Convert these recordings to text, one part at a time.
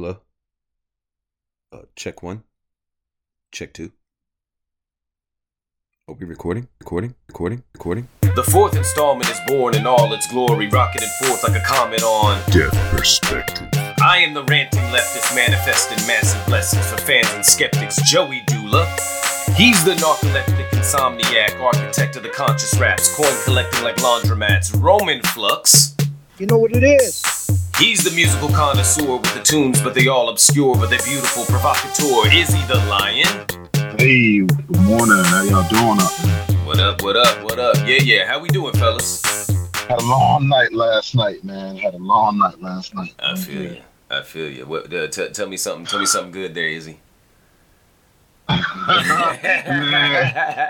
Hello. Uh, check one. Check two. Are we recording? Recording? Recording? Recording? The fourth installment is born in all its glory, rocketing forth like a comet on Def Perspective. I am the ranting leftist manifesting massive blessings for fans and skeptics, Joey Doolah. He's the narcoleptic insomniac, architect of the conscious raps, coin collecting like laundromats, Roman Flux. You know what it is. He's the musical connoisseur with the tunes, but they all obscure, but they're beautiful, provocateur. Is he the lion? Hey, good morning. How y'all doing up there? What up, what up, what up? Yeah, yeah, how we doing, fellas? Had a long night last night, man. Had a long night last night. I feel you. I feel you. What? Uh, t- tell me something. Tell me something good there, Izzy. Man,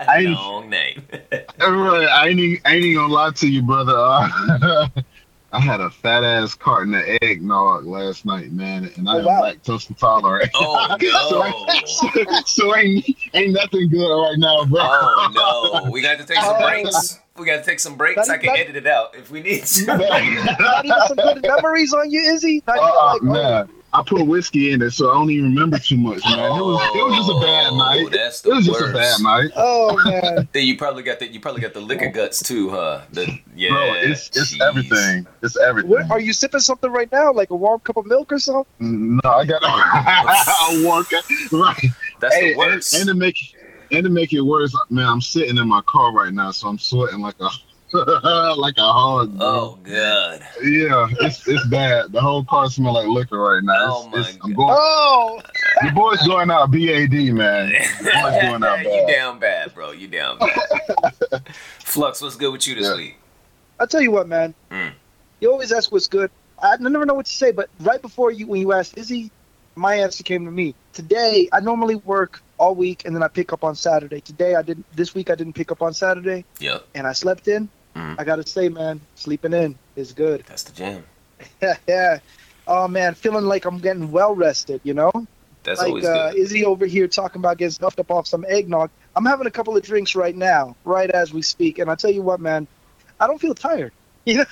I ain't- Long night. Everybody, I ain't, I ain't gonna lie to you, brother. Uh, I had a fat ass carton of eggnog last night, man, and I Oh, am wow. lactose intolerant. Oh no. so, so ain't ain't nothing good right now, bro. Oh no. We got to take some Oh. breaks. We got to take some breaks. I can That- edit it out if we need to. Not even some good memories on you, Izzy. Not even Uh, like, oh, man, I put whiskey in it, so I don't even remember too much, man. It was it was just a bad Oh, night. That's It the was just a bad night. oh man. Then you probably got the you probably got the liquor oh. guts too, huh? The yeah. Bro, it's it's jeez. everything. It's everything. What, are you sipping something right now, like a warm cup of milk or something? Mm, no, I got a walk right. That's Hey, the and, worst. and to make and to make it worse, man, I'm sitting in my car right now, so I'm sweating like a like a hog. bro. oh god. Yeah, it's it's bad. The whole car smell like liquor right now. Oh, my it's, I'm God. going. Oh, Your boy's going out BAD, man. Boy's going out you bad. down bad, bro. You down bad. Flux, what's good with you this Yeah. week? I tell you what, man. Mm. You always ask what's good. I never know what to say, but right before you, when you asked Izzy, my answer came to me. Today, I normally work all week and then I pick up on Saturday. Today, I didn't. This week, I didn't pick up on Saturday, Yep, and I slept in. Mhm. I gotta say, man, sleeping in is good. that's the jam. yeah. Oh man, feeling like I'm getting well rested. You know. That's like always uh, good. Izzy over here talking about getting stuffed up off some eggnog. I'm having a couple of drinks right now, right as we speak, and I tell you what, man, I don't feel tired. You know,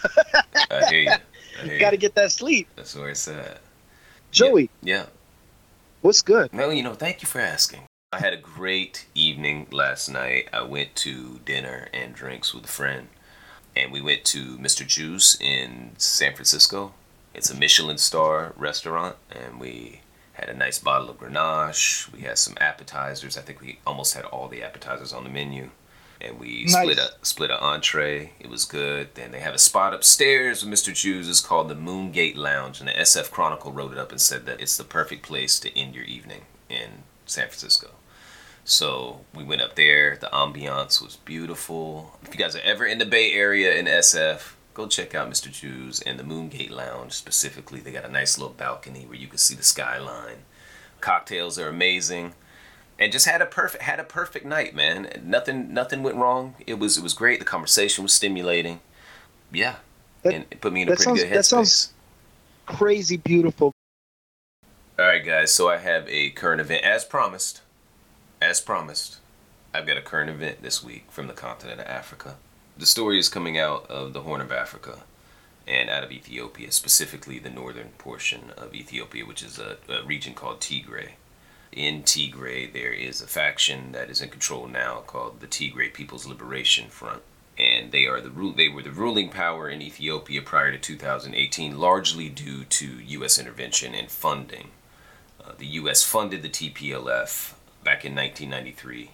I hear you. I hear got to get that sleep. That's where it's at. Joey, Yeah. what's good? No, you know, thank you for asking. I had a great evening last night. I went to dinner and drinks with a friend, and we went to Mister Jiu's in San Francisco. It's a Michelin star restaurant, and we had a nice bottle of Grenache. We had some appetizers. I think we almost had all the appetizers on the menu. And we Nice. split a split an entree. It was good. Then they have a spot upstairs with Mister Jiu's. It's called the Moongate Lounge, and the SF Chronicle wrote it up and said that it's the perfect place to end your evening in San Francisco. So we went up there. The ambiance was beautiful. If you guys are ever in the Bay Area in SF, go check out Mister Jiu's and the Moongate Lounge specifically. They got a nice little balcony where you can see the skyline. Cocktails are amazing. And just had a perfect had a perfect night, man. Nothing nothing went wrong. It was it was great. The conversation was stimulating. Yeah. That- and it put me in a pretty sounds- good that headspace. sounds- Crazy beautiful. All right, guys. So I have a current event, as promised. As promised, I've got a current event this week from the continent of Africa. The story is coming out of the Horn of Africa and out of Ethiopia, specifically the northern portion of Ethiopia, which is a, a region called Tigray. In Tigray, there is a faction that is in control now called the Tigray People's Liberation Front and they are the they were the ruling power in Ethiopia prior to 2018, largely due to U.S. intervention and funding. Uh, the U.S. funded the TPLF back in 1993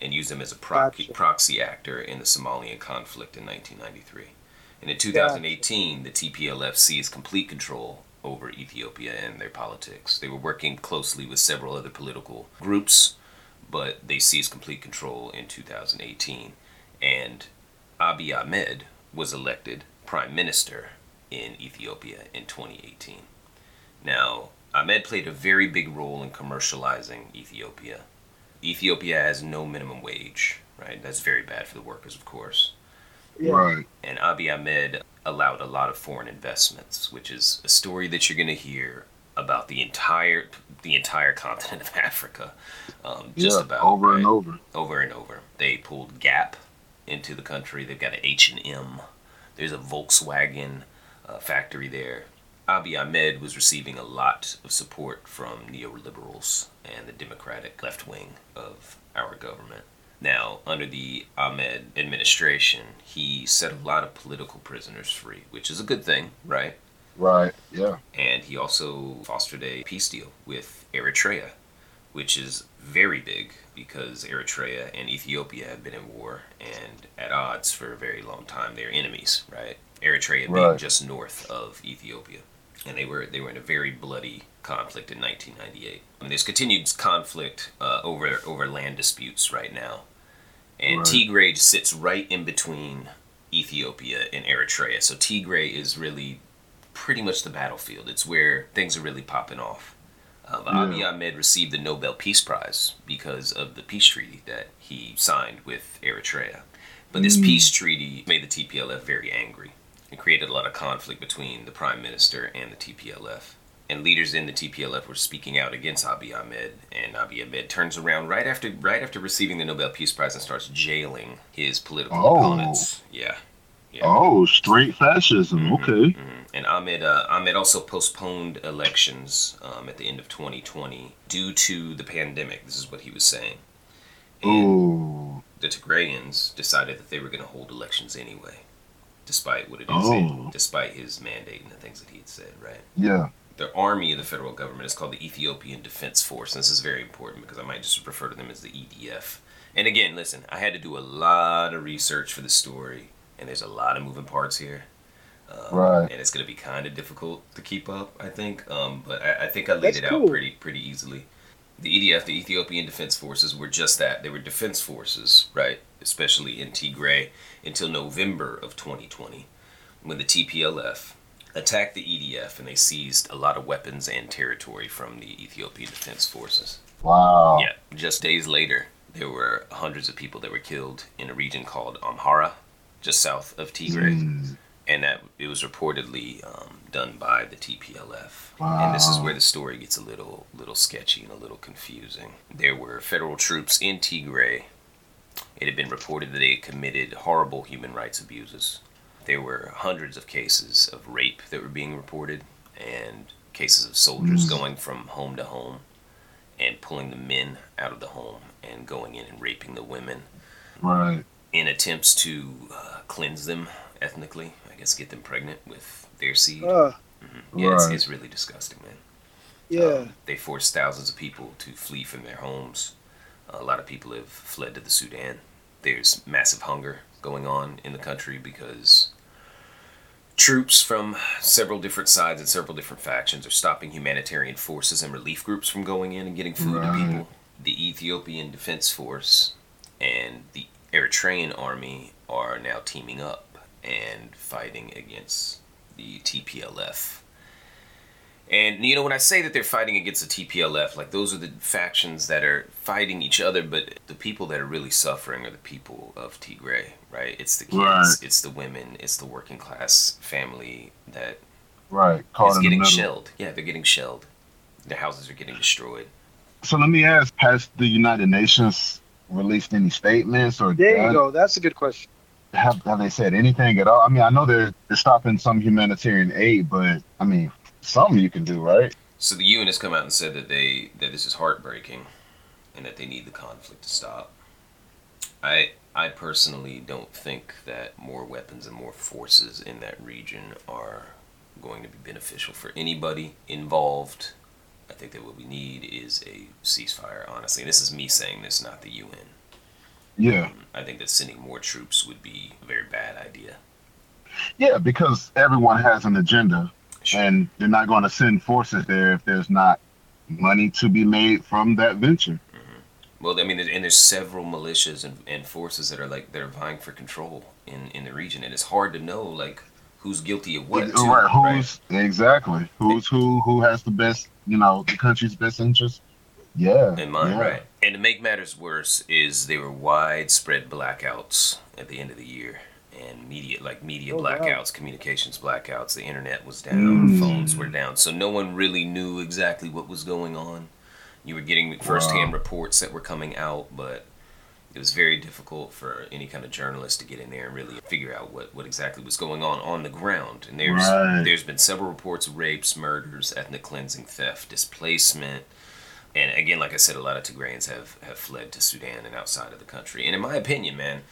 and used them as a proxy, Gotcha. proxy actor in the Somalian conflict in 1993. And in 2018, the TPLF seized complete control over Ethiopia and their politics. They were working closely with several other political groups, but they seized complete control in 2018. And Abiy Ahmed was elected prime minister in Ethiopia in 2018. Now, Ahmed played a very big role in commercializing Ethiopia. Ethiopia has no minimum wage, right? That's very bad for the workers, of course. Yeah. Right. And Abiy Ahmed allowed a lot of foreign investments, which is a story that you're going to hear about the entire the entire continent of Africa. Um, just yeah, about over and over. over and over. They pulled Gap into the country. They've got an H and M. There's a Volkswagen uh, factory there. Abiy Ahmed was receiving a lot of support from neoliberals and the democratic left wing of our government. Now, under the Ahmed administration, he set a lot of political prisoners free, which is a good thing, right? Right. Yeah. And he also fostered a peace deal with Eritrea, which is very big because Eritrea and Ethiopia have been in war and at odds for a very long time. They're enemies, right? Eritrea being just north of Ethiopia. And they were they were in a very bloody conflict in 1998. And there's continued conflict uh, over over land disputes right now. And Right. Tigray sits right in between Ethiopia and Eritrea. So Tigray is really pretty much the battlefield. It's where things are really popping off. Um, Yeah. Abiy Ahmed received the Nobel Peace Prize because of the peace treaty that he signed with Eritrea. But this peace treaty made the TPLF very angry and created a lot of conflict between the prime minister and the TPLF. And leaders in the TPLF were speaking out against Abiy Ahmed, and Abiy Ahmed turns around right after right after receiving the Nobel Peace Prize and starts jailing his political Oh. opponents. Yeah. Yeah. Oh, straight fascism. Mhm, Okay. mhm. And Ahmed, uh, Ahmed also postponed elections um, at the end of 2020 due to the pandemic. This is what he was saying. And Ooh. the Tigrayans decided that they were going to hold elections anyway, despite what it is, Oh. despite his mandate and the things that he had said, right? Yeah. The army of the federal government is called the Ethiopian Defense Force. And this is very important because I might just refer to them as the EDF. And again, listen, I had to do a lot of research for the story, and there's a lot of moving parts here. Um, Right. And it's going to be kind of difficult to keep up, I think. Um, but I, I think I laid That's it cool. out pretty pretty easily. The EDF, the Ethiopian Defense Forces, were just that. They were defense forces, right? Especially in Tigray until November of 2020, when the TPLF attacked the EDF and they seized a lot of weapons and territory from the Ethiopian Defense Forces. Wow. Yeah, just days later, there were hundreds of people that were killed in a region called Amhara, just south of Tigray, Mm. and that it was reportedly um, done by the TPLF. Wow. And this is where the story gets a little, little sketchy and a little confusing. There were federal troops in Tigray. It had been reported that they had committed horrible human rights abuses. There were hundreds of cases of rape that were being reported, and cases of soldiers Mm. going from home to home and pulling the men out of the home and going in and raping the women Right. in attempts to uh, cleanse them ethnically. I guess get them pregnant with their seed. Uh, yeah, it's, it's really disgusting, man. yeah. Um, they forced thousands of people to flee from their homes. A lot of people have fled to the Sudan. There's massive hunger going on in the country because troops from several different sides and several different factions are stopping humanitarian forces and relief groups from going in and getting food to people. The Ethiopian Defense Force and the Eritrean army are now teaming up and fighting against the TPLF. And you know, when I say that they're fighting against the TPLF, like those are the factions that are fighting each other, but the people that are really suffering are the people of Tigray, right? It's the kids, Right. it's the women, it's the working class family that Right. Caught is getting shelled. Yeah, they're getting shelled. Their houses are getting destroyed. So let me ask: Has the United Nations released any statements, or There you done- go. That's a good question. have, have they said anything at all? I mean, I know they're they're stopping some humanitarian aid, but I mean, something you can do, right? So the UN has come out and said that they that this is heartbreaking, and that they need the conflict to stop. I I personally don't think that more weapons and more forces in that region are going to be beneficial for anybody involved. I think that what we need is a ceasefire. Honestly, this is me saying this, not the UN. Yeah, Um, I think that sending more troops would be a very bad idea. yeah, because everyone has an agenda, And they're not going to send forces there if there's not money to be made from that venture. Mm-hmm. Well, I mean, and there's several militias and, and forces that are like they're vying for control in in the region, and it's hard to know like who's guilty of what. too, right? Who's exactly who's who? Who has the best? You know, the country's best interest. Yeah, in mind, yeah. right? And to make matters worse, is there were widespread blackouts at the end of the year, and media like media Oh, wow. blackouts, communications blackouts. The internet was down, Mm. phones were down, so no one really knew exactly what was going on. You were getting firsthand reports that were coming out, but It was very difficult for any kind of journalist to get in there and really figure out what, what exactly was going on on the ground. And there's Right. there's been several reports of rapes, murders, ethnic cleansing, theft, displacement. And again, like I said, a lot of Tigrayans have, have fled to Sudan and outside of the country. And in my opinion, man,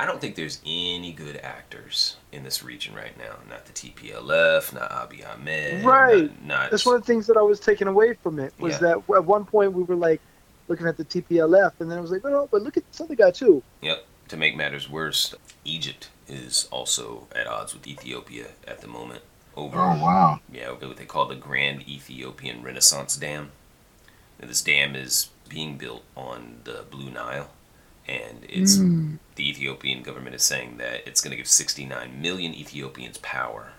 I don't think there's any good actors in this region right now. Not the TPLF, not Abiy Ahmed. Right. Not, not That's one of the things that I was taking away from it was Yeah. that at one point we were like looking at the TPLF, and then I was like, no, but look at this other guy too. Yep. To make matters worse, Egypt is also at odds with Ethiopia at the moment. Over, Oh wow. yeah, over what they call the Grand Ethiopian Renaissance Dam. Now, this dam is being built on the Blue Nile, and it's the Ethiopian government is saying that it's going to give 69 million Ethiopians power.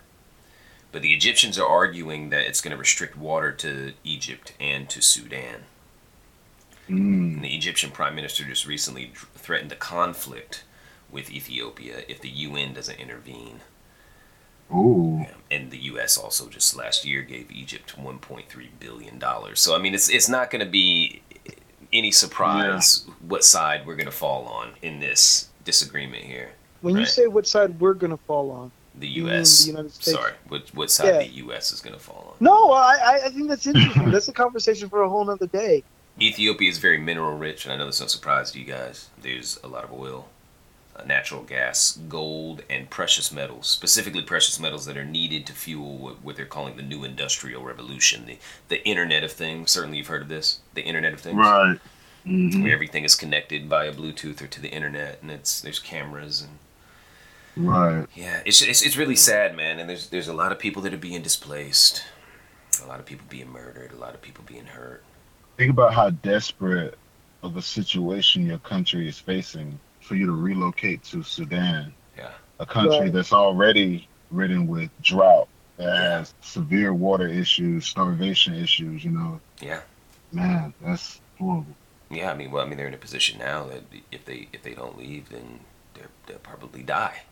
But the Egyptians are arguing that it's going to restrict water to Egypt and to Sudan. Mm. And the Egyptian prime minister just recently threatened a conflict with Ethiopia if the UN doesn't intervene. Ooh. And the U.S. also just last year gave Egypt 1.3 billion dollars. So I mean, it's it's not going to be any surprise what side we're going to fall on in this disagreement here. When you say what side we're gonna fall on, The U.S. the United States? Sorry, what what side Yeah. the U.S. is going to fall on? no, I I- I think that's interesting. that's a conversation for a whole nother day. Ethiopia is very mineral rich, and I know this is no surprise to you guys. There's a lot of oil, natural gas, gold, and precious metals, specifically precious metals that are needed to fuel what, what they're calling the new industrial revolution, the, the Internet of Things. Certainly you've heard of this, the Internet of Things. Right. Mhm. Where everything is connected via Bluetooth or to the internet, and it's there's cameras and Right. yeah, it's, it's it's really sad, man. And there's there's a lot of people that are being displaced, a lot of people being murdered, a lot of people being hurt. Think about how desperate of a situation your country is facing for you to relocate to Sudan. Yeah. A country Right. that's already ridden with drought, that Yeah. has severe water issues, starvation issues, you know. Yeah. Man, that's horrible. Yeah, I mean, well, I mean, they're in a position now that if they if they don't leave, then they're, they'll probably die.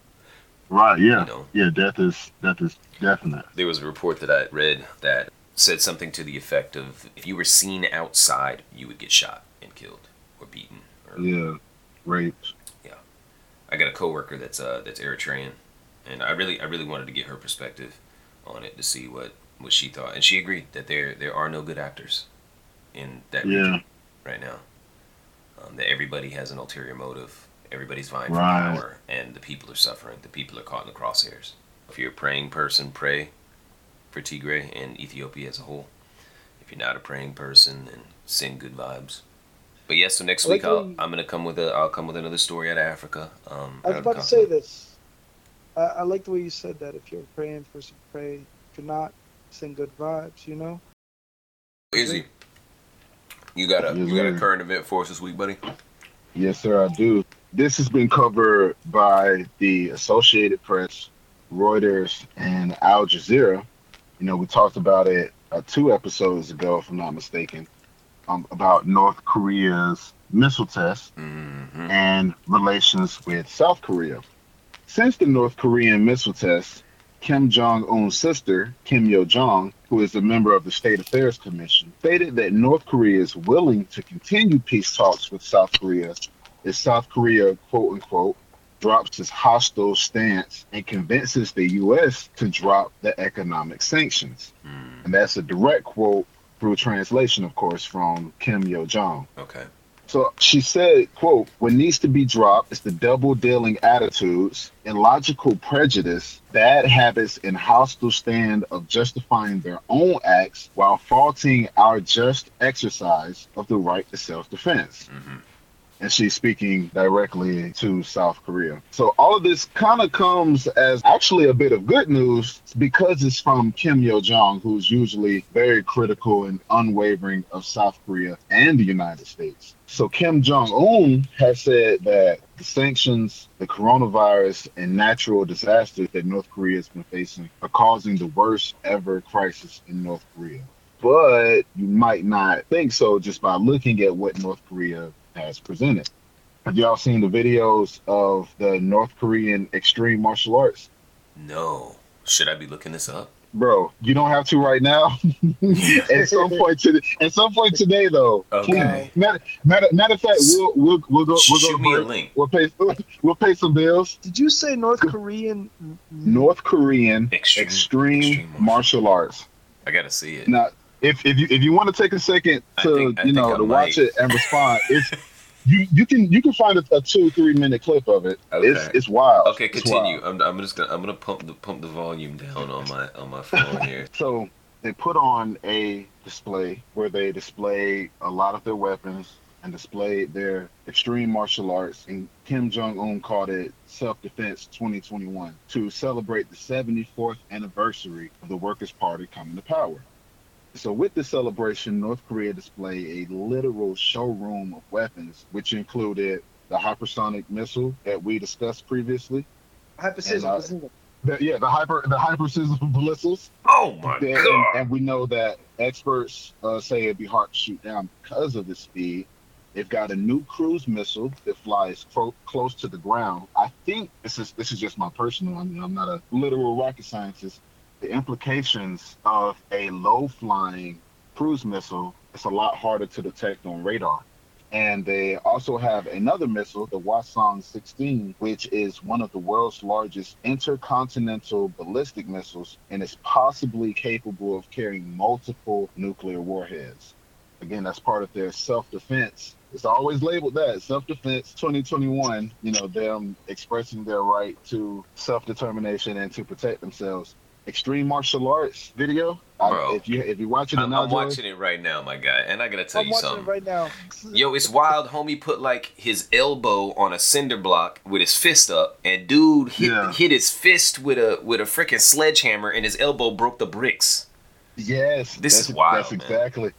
Right, yeah. You know? Yeah, death is death is definite. There was a report that I read that said something to the effect of if you were seen outside, you would get shot and killed or beaten. Or, Yeah. Raped. I got a coworker that's uh that's Eritrean, and I really I really wanted to get her perspective on it to see what what she thought, and she agreed that there there are no good actors in that Yeah. region right now. Um, that everybody has an ulterior motive. Everybody's vying Right. for power, and the people are suffering. The people are caught in the crosshairs. If you're a praying person, pray for Tigray and Ethiopia as a whole. If you're not a praying person, then send good vibes. But yeah, so next I like week I'll, I'm gonna come with a I'll come with another story out of Africa. Um, I was out about to say this. I, I like the way you said that. If you're praying for some pray. If you're not, send good vibes. You know. Easy. You got a Yes, you got a current event for us this week, buddy? Yes, sir, I do. This has been covered by the Associated Press, Reuters, and Al Jazeera. You know, we talked about it uh, two episodes ago, if I'm not mistaken, um, about North Korea's missile test Mm-hmm. and relations with South Korea. Since the North Korean missile test, Kim Jong un's sister, Kim Yo Jong, who is a member of the State Affairs Commission, stated that North Korea is willing to continue peace talks with South Korea if South Korea, quote unquote, drops its hostile stance and convinces the U.S. to drop the economic sanctions. Mm, And that's a direct quote through translation, of course, from Kim Yo Jong. okay. So she said, quote, what needs to be dropped is the double dealing attitudes, illogical prejudice, bad habits, and hostile stand of justifying their own acts while faulting our just exercise of the right to self defense. hmm And she's speaking directly to South Korea. So all of this kind of comes as actually a bit of good news because it's from Kim Yo Jong, who's usually very critical and unwavering of South Korea and the United States. So Kim Jong Un has said that the sanctions, the coronavirus, and natural disasters that North Korea has been facing are causing the worst ever crisis in North Korea. But you might not think so just by looking at what North Korea has presented. Have y'all seen the videos of the North Korean extreme martial arts? No. Should I be looking this up? bro, you don't have to right now. at some point today, at some point today, though. Okay. Matter, matter, matter of fact, we'll we'll we'll go we'll Shoot go to me a link. We'll pay we'll pay some bills. Did you say North Korean? North Korean Extreme- extreme, extreme martial arts. I gotta see it. Now, if if you if you want to take a second I to think- I you think know I to watch might. it and respond, it's you you can you can find a, a two three minute clip of it. It's Okay. it's wild. Okay, continue. wild. I'm, I'm just gonna I'm gonna pump the pump the volume down on my on my phone here. So they put on a display where they display a lot of their weapons and display their extreme martial arts. And Kim Jong Un called it Self Defense 2021 to celebrate the 74th anniversary of the Workers' Party coming to power. So, with the celebration, North Korea displayed a literal showroom of weapons, which included the hypersonic missile that we discussed previously. Hypothetical. And, uh, isn't it? The, yeah, the hyper the hypersonic ballistics. Oh my Yeah, god! and, and we know that experts uh, say it'd be hard to shoot down because of the speed. They've got a new cruise missile that flies clo- close to the ground. I think this is this is just my personal. I mean, I'm not a literal rocket scientist. The implications of a low flying cruise missile it's a lot harder to detect on radar. And they also have another missile, the Hwasong 16, which is one of the world's largest intercontinental ballistic missiles and is possibly capable of carrying multiple nuclear warheads. Again, that's part of their self defense. It's always labeled that self defense 2021, you know, them expressing their right to self determination and to protect themselves. Extreme martial arts video. I, Bro. if you if you're watching it I'm, now, I'm watching it right now, my guy, and I gotta tell I'm you watching something. it right now. Yo, it's wild. Homie put like his elbow on a cinder block with his fist up, and dude hit, Yeah. hit his fist with a with a freaking sledgehammer, and his elbow broke the bricks. Yes, This that's, is wild, That's man. exactly,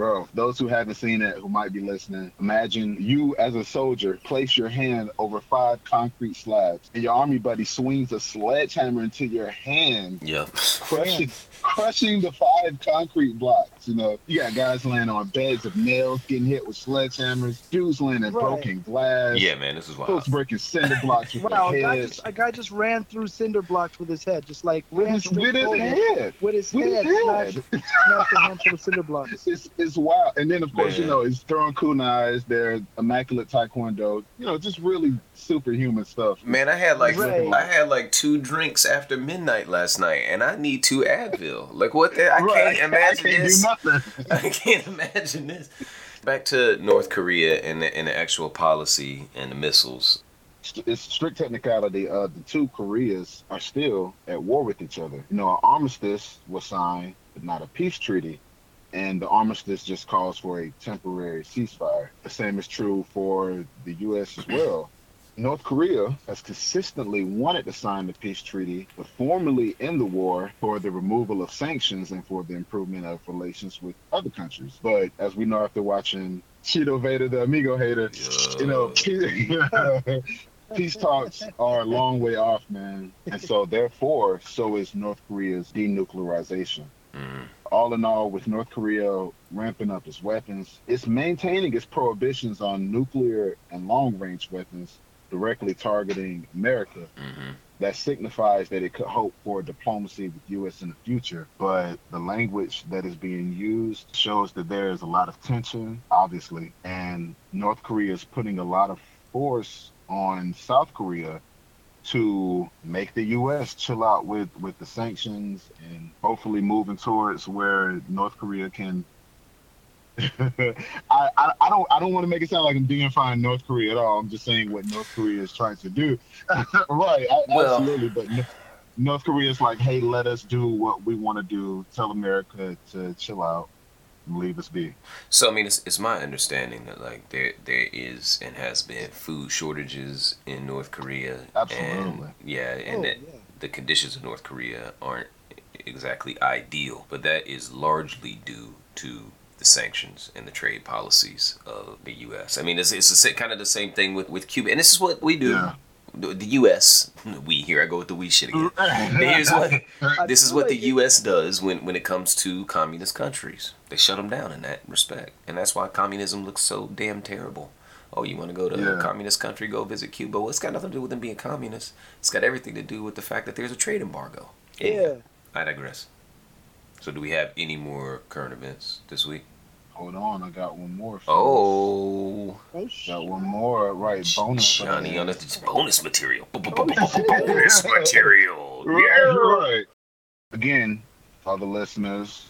bro. Those who haven't seen it, who might be listening, imagine you as a soldier place your hand over five concrete slabs, and your army buddy swings a sledgehammer into your hand, Yeah. crushing, crushing the five concrete blocks. You know, you got guys laying on beds of nails, getting hit with sledgehammers, dudes laying in Right. broken glass, Yeah, man, this is wild. folks breaking cinder blocks with Wow, a their heads. just, a guy just ran through cinder blocks with his head, just like ran With his, with his forward head. with his With his head, head. smashed, smashed a handful of cinder blocks. it's it's wild. And then of course, you know, it's throwing kunais, their immaculate taekwondo, you know, just really superhuman stuff. Man, I had like Right. I had like two drinks after midnight last night, and I need two Advil. Like what? The, I Right, can't imagine I can't this. do nothing. I can't imagine this. Back to North Korea and the, and the actual policy and the missiles. It's strict technicality. Uh, the two Koreas are still at war with each other. You know, an armistice was signed, but not a peace treaty. And the armistice just calls for a temporary ceasefire. The same is true for the U.S. as well. North Korea has consistently wanted to sign the peace treaty, but formally in the war for the removal of sanctions and for the improvement of relations with other countries. But as we know after watching Cheeto Vader, the Amigo hater, you know, peace, peace talks are a long way off, man. And so, therefore, so is North Korea's denuclearization Mm. all in all, with North Korea ramping up its weapons, it's maintaining its prohibitions on nuclear and long range weapons directly targeting America. hmm That signifies that it could hope for diplomacy with the U.S. in the future. But the language that is being used shows that there is a lot of tension, obviously, and North Korea is putting a lot of force on South Korea to make the U.S. chill out with, with the sanctions and hopefully moving towards where North Korea can. I, I, I don't I don't want to make it sound like I'm deifying North Korea at all. I'm just saying what North Korea is trying to do. right, I, Well- absolutely. But no- North Korea is like, hey, let us do what we want to do. Tell America to chill out and leave us be. So I mean, it's, it's my understanding that like there there is and has been food shortages in North Korea. Absolutely. And, yeah, and Oh, that yeah. the conditions in North Korea aren't exactly ideal, but that is largely due to the sanctions and the trade policies of the U.S. I mean, it's, it's the, kind of the same thing with, with Cuba, and this is what we do. Yeah. The, the U.S. We here, I go with the we shit again. Here's what this is what the U.S. does when, when it comes to communist countries. They shut them down in that respect, and that's why communism looks so damn terrible. Oh, you want to go to Yeah. a communist country? Go visit Cuba. Well, it's got nothing to do with them being communist. It's got everything to do with the fact that there's a trade embargo. Yeah. I digress. So, do we have any more current events this week? Hold on, I got one more. Oh, Oh, got one more. Right, bonus. Johnny on the bonus material. Bonus material. Right, right. Again, all the listeners,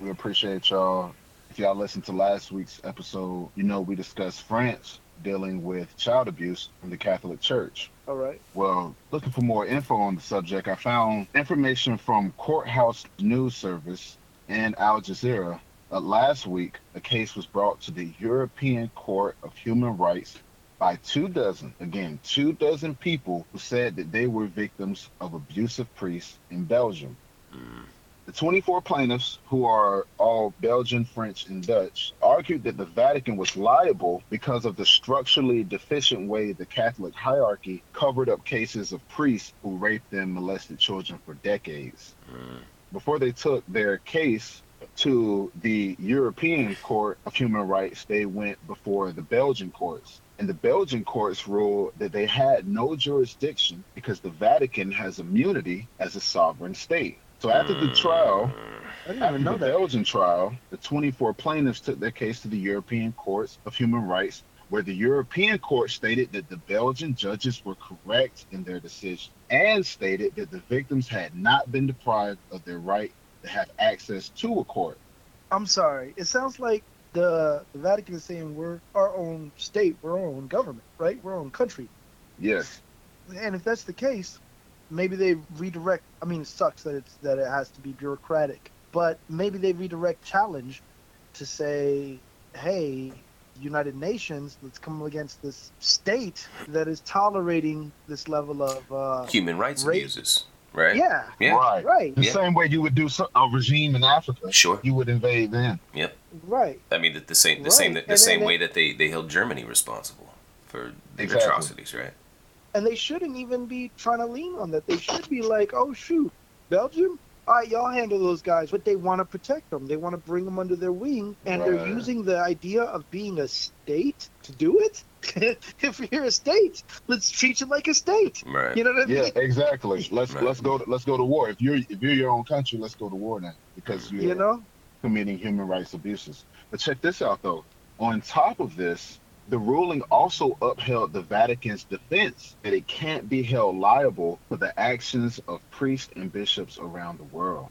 we appreciate y'all. If y'all listened to last week's episode, you know we discussed France dealing with child abuse in the Catholic Church. All right. Well, looking for more info on the subject, I found information from Courthouse News Service and Al Jazeera. Uh, last week, a case was brought to the European Court of Human Rights by two dozen, again, two dozen people who said that they were victims of abusive priests in Belgium. The 24 plaintiffs, who are all Belgian, French, and Dutch, argued that the Vatican was liable because of the structurally deficient way the Catholic hierarchy covered up cases of priests who raped and molested children for decades. Before they took their case to the European Court of Human Rights, they went before the Belgian courts. And the Belgian courts ruled that they had no jurisdiction because the Vatican has immunity as a sovereign state. So after the hmm. trial, I didn't even know the that. Belgian trial, the 24 plaintiffs took their case to the European Courts of Human Rights, where the European Court stated that the Belgian judges were correct in their decision and stated that the victims had not been deprived of their right to have access to a court. I'm sorry. It sounds like the, the Vatican is saying we're our own state, we're our own government, right? We're our own country. Yes. And if that's the case, maybe they redirect. I mean, it sucks that it's that it has to be bureaucratic, but maybe they redirect challenge to say, "Hey, United Nations, let's come against this state that is tolerating this level of." Uh, Human rights Rape. abuses, right? yeah, Yeah. Right. right, The Yeah. same way you would do a regime in Africa, Sure. you would invade them. Yep. Right. I mean, the, the same, the same, Right. the same then way that they they held Germany responsible for the Exactly. atrocities, right? And they shouldn't even be trying to lean on that. They should be like, "Oh shoot, Belgium." All right, y'all handle those guys, but they want to protect them. They want to bring them under their wing, and they're using the idea of being a state to do it. if you're a state, let's treat you like a state. Right. You know what I mean? Yeah, exactly. Let's Right. let's go to, let's go to war. If you're if you're your own country, let's go to war now because you're You know? committing human rights abuses. But check this out though. On top of this, the ruling also upheld the Vatican's defense that it can't be held liable for the actions of priests and bishops around the world.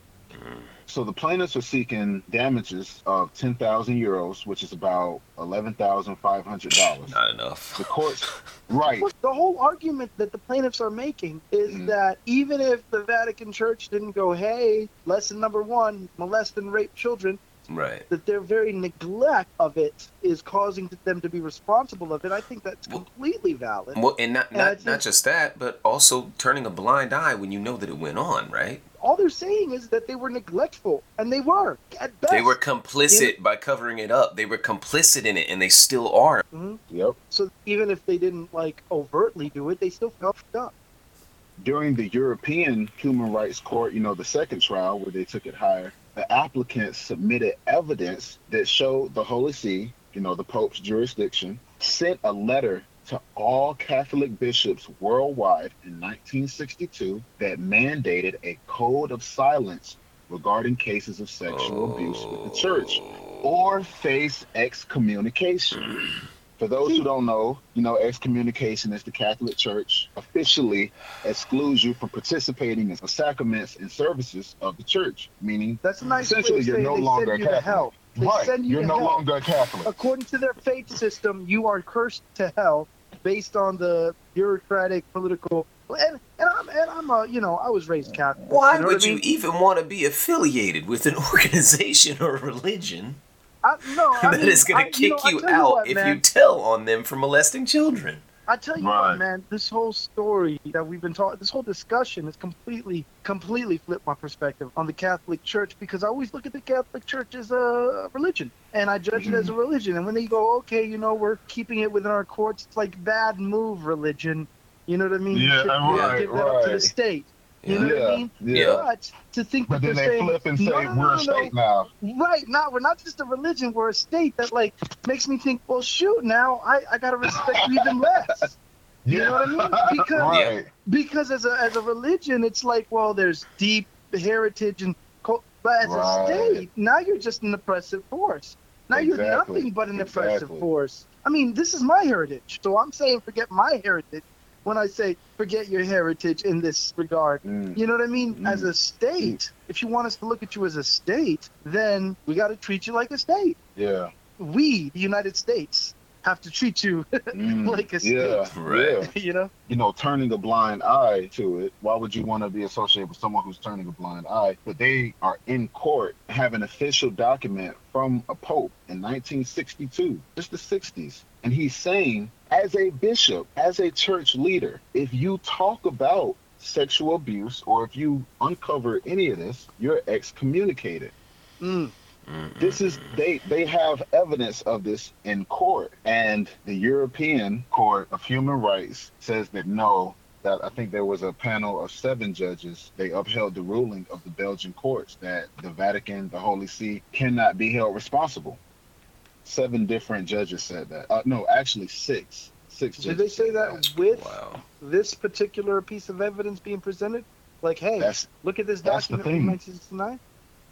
So the plaintiffs are seeking damages of 10,000 euros, which is about $11,500. Not enough. The courts, right, the whole argument that the plaintiffs are making is Mhm. that even if the Vatican Church didn't go, hey, lesson number one, molest and rape children, Right. that their very neglect of it is causing them to be responsible of it. I think that's Well- completely valid. Well, and not And not, think- not just that, but also turning a blind eye when you know that it went on, right? All they're saying is that they were neglectful, and they were at best. They were complicit by covering it up. They were complicit in it, and they still are. Mhm. yep. So even if they didn't like overtly do it, they still felt up. during the European Human Rights Court, you know, the second trial where they took it higher, the applicants submitted evidence that showed the Holy See, you know, the Pope's jurisdiction, sent a letter to all Catholic bishops worldwide in 1962 that mandated a code of silence regarding cases of sexual abuse with the church or face excommunication. For those who hmm. don't know, you know, excommunication is the Catholic Church officially excludes you from participating in the sacraments and services of the church, meaning That's a nice Essentially, you're saying no they longer send you a to Catholic. hell. They right, you you're no hell. longer a Catholic. According to their faith system, you are cursed to hell based on the bureaucratic political. And, and I'm and I'm a you know I was raised Catholic. Why you know would what I you even want to be affiliated with an organization or religion I, no, I mean, is going I- to you know, kick I you out what, if man, you tell on them for molesting children? I tell you Right. what, man, this whole story that we've been talking, this whole discussion has completely, completely flipped my perspective on the Catholic Church because I always look at the Catholic Church as a religion and I judge it as a Mm-hmm. religion. And when they go, okay, you know, we're keeping it within our courts, it's like bad move religion. You know what I mean? You Yeah, should right, give that up to the state. You know what I Yeah, mean? yeah. But to think But that then saying, flip and say, no, we're a state now. Right now, we're not just a religion; we're a state that like makes me think. Well, shoot, now I, I gotta respect you even less. You know what I mean? Because right. because as a as a religion, it's like, well, there's deep heritage and but as Right. a state, now you're just an oppressive force. Now you're nothing but an oppressive force. I mean, this is my heritage, so I'm saying forget my heritage when I say forget your heritage in this regard. Mm. You know what I mean? Mm. As a state, if you want us to look at you as a state, then we got to treat you like a state. Yeah. We, the United States, have to treat you Mm. like a state. yeah. state. Right. You know? you know, turning a blind eye to it. Why would you want to be associated with someone who's turning a blind eye? But they are in court, have an official document from a pope in 1962, just the 60s. And he's saying, as a bishop, as a church leader, if you talk about sexual abuse or if you uncover any of this, you're excommunicated. Mm. This is they they have evidence of this in court, and the European Court of Human Rights says that no, that I think there was a panel of seven judges. They upheld the ruling of the Belgian courts that the Vatican, the Holy See, cannot be held responsible. Seven different judges said that. Uh, no, actually six. Six. Did they say said that with Wow. this particular piece of evidence being presented? Like, hey, That's look at this that's the document from thing. 1969.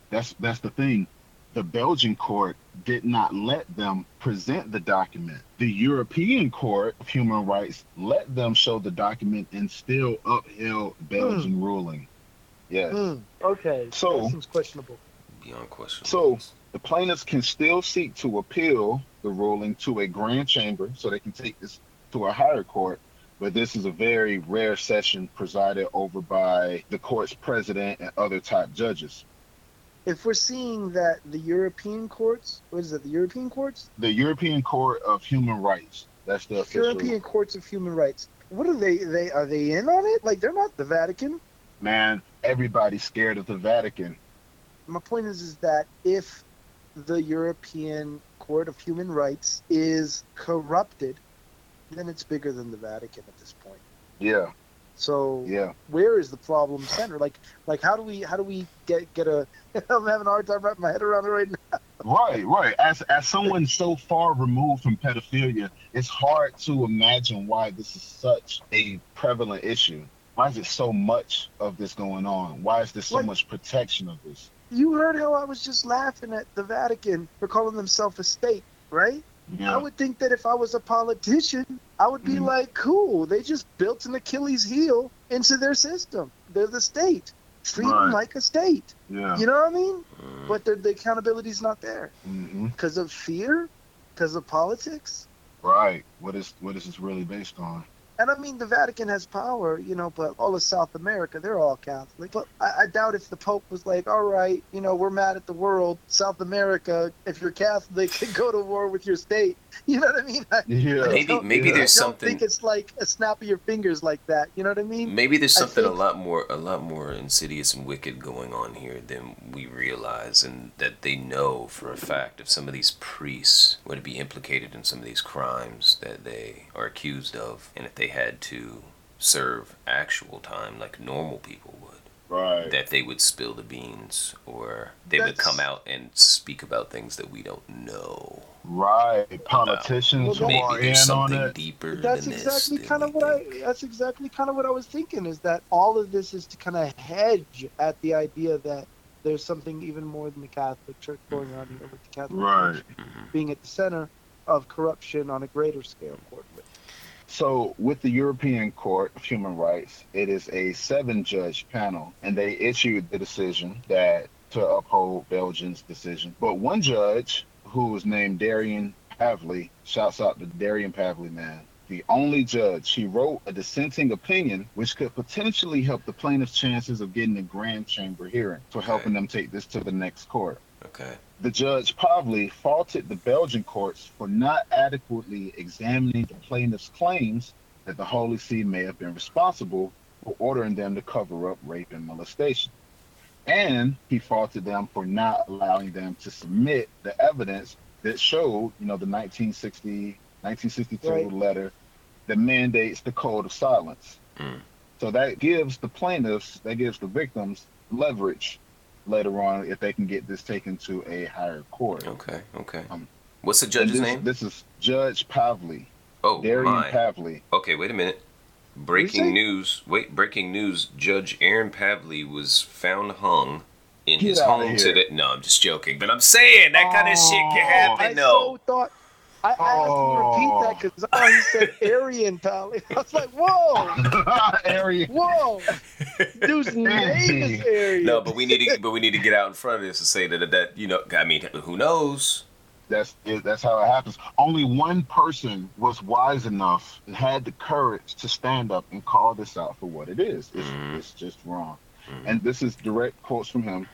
That's that's the thing. The Belgian court did not let them present the document. The European Court of Human Rights let them show the document and still upheld Belgian ruling. Yes. Hmm. Okay. So- that seems questionable. Beyond question. So the plaintiffs can still seek to appeal the ruling to a grand chamber so they can take this to a higher court. But this is a very rare session presided over by the court's president and other top judges. If we're seeing that the European courts, what is it, the European courts? the European Court of Human Rights. That's the official. European courts of human rights. What are they? They are they in on it? Like they're not the Vatican. Man, everybody's scared of the Vatican. My point is, is that if the European Court of Human Rights is corrupted, then it's bigger than the Vatican at this point. Yeah, So yeah. where is the problem center? Like, like how do we how do we get get a? I'm having a hard time wrapping my head around it right now. Right, right. As as someone so far removed from pedophilia, it's hard to imagine why this is such a prevalent issue. Why is it so much of this going on? Why is there so Like- much protection of this? You heard how I was just laughing at the Vatican for calling themselves a state, right? I would think that if I was a politician, I would be Mhm. like, cool, they just built an Achilles heel into their system. They're the state. Treat them like a state. yeah. You know what I mean? Mm. But the, the accountability's not there hmm because of fear, because of politics. Right. What is what is this really based on? And I mean, the Vatican has power, you know, but all of South America, they're all Catholic. But I, I doubt if the Pope was like, all right, you know, we're mad at the world. South America, if you're Catholic, go to war with your state. You know what I mean? I, Yeah. Maybe don't- maybe yeah. I there's don't something. think it's like a snap of your fingers like that. You know what I mean? Maybe there's I something a lot more a lot more insidious and wicked going on here than we realize and that they know for a fact if some of these priests were to be implicated in some of these crimes that they are accused of and if they had to serve actual time like normal people would Right. that they would spill the beans or they would come out and speak about things that we don't know Right. Politicians Well, who are in on something it. deeper That's than exactly this kind of what think. I. That's exactly kind of what I was thinking. Is that all of this is to kind of hedge at the idea that there's something even more than the Catholic Church going on here with the Catholic Right. Church Mhm. being at the center of corruption on a greater scale. So, with the European Court of Human Rights, it is a seven judge panel, and they issued the decision that to uphold Belgium's decision. But one judge, who was named Darian Pavli, shouts out to Darian Pavli, man. The only judge, he wrote a dissenting opinion which could potentially help the plaintiff's chances of getting a grand chamber hearing for helping them take this to the next court. okay The judge Pavli faulted the Belgian courts for not adequately examining the plaintiff's claims that the Holy See may have been responsible for ordering them to cover up rape and molestation. And he faulted them for not allowing them to submit the evidence that showed, you know, the 1960, 1962 Right. letter that mandates the code of silence. Mm. So that gives the plaintiffs, that gives the victims leverage later on if they can get this taken to a higher court. okay okay Um, what's the judge's this, name This is Judge Pavli, oh Darian my Pavli. Okay, wait a minute. Breaking news. Wait, breaking news. Judge Aaron Pavli was found hung in Get his home today. No, I'm just joking. But I'm saying that kind of shit can Oh. happen, I though. so thought. I asked him to repeat that because I thought he said Aryan Pally. I was like, whoa, Area. whoa, dude's name is Aryan. No, but we need to, but we need to get out in front of this and say that that you know, I mean, who knows? That's it, that's how it happens. Only one person was wise enough and had the courage to stand up and call this out for what it is. It's, Mhm. it's just wrong. Mhm. And this is direct quotes from him.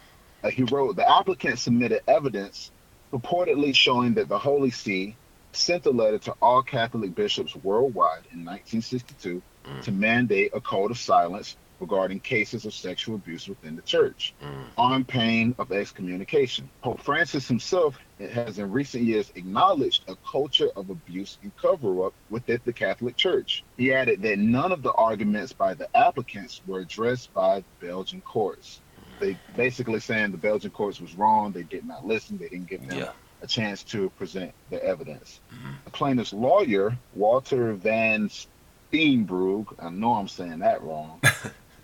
Uh, he wrote, "The applicant submitted evidence purportedly showing that the Holy See sent a letter to all Catholic bishops worldwide in 1962 Mm. to mandate a code of silence regarding cases of sexual abuse within the church." Mm. on pain of excommunication. Pope Francis himself has in recent years acknowledged a culture of abuse and cover up within the Catholic Church. He added that none of the arguments by the applicants were addressed by the Belgian courts. They basically saying the Belgian courts was wrong, they did not listen, they didn't give them Yeah. A chance to present the evidence. Mhm. The plaintiff's lawyer, Walter Van Steenbroek, I know I'm saying that wrong.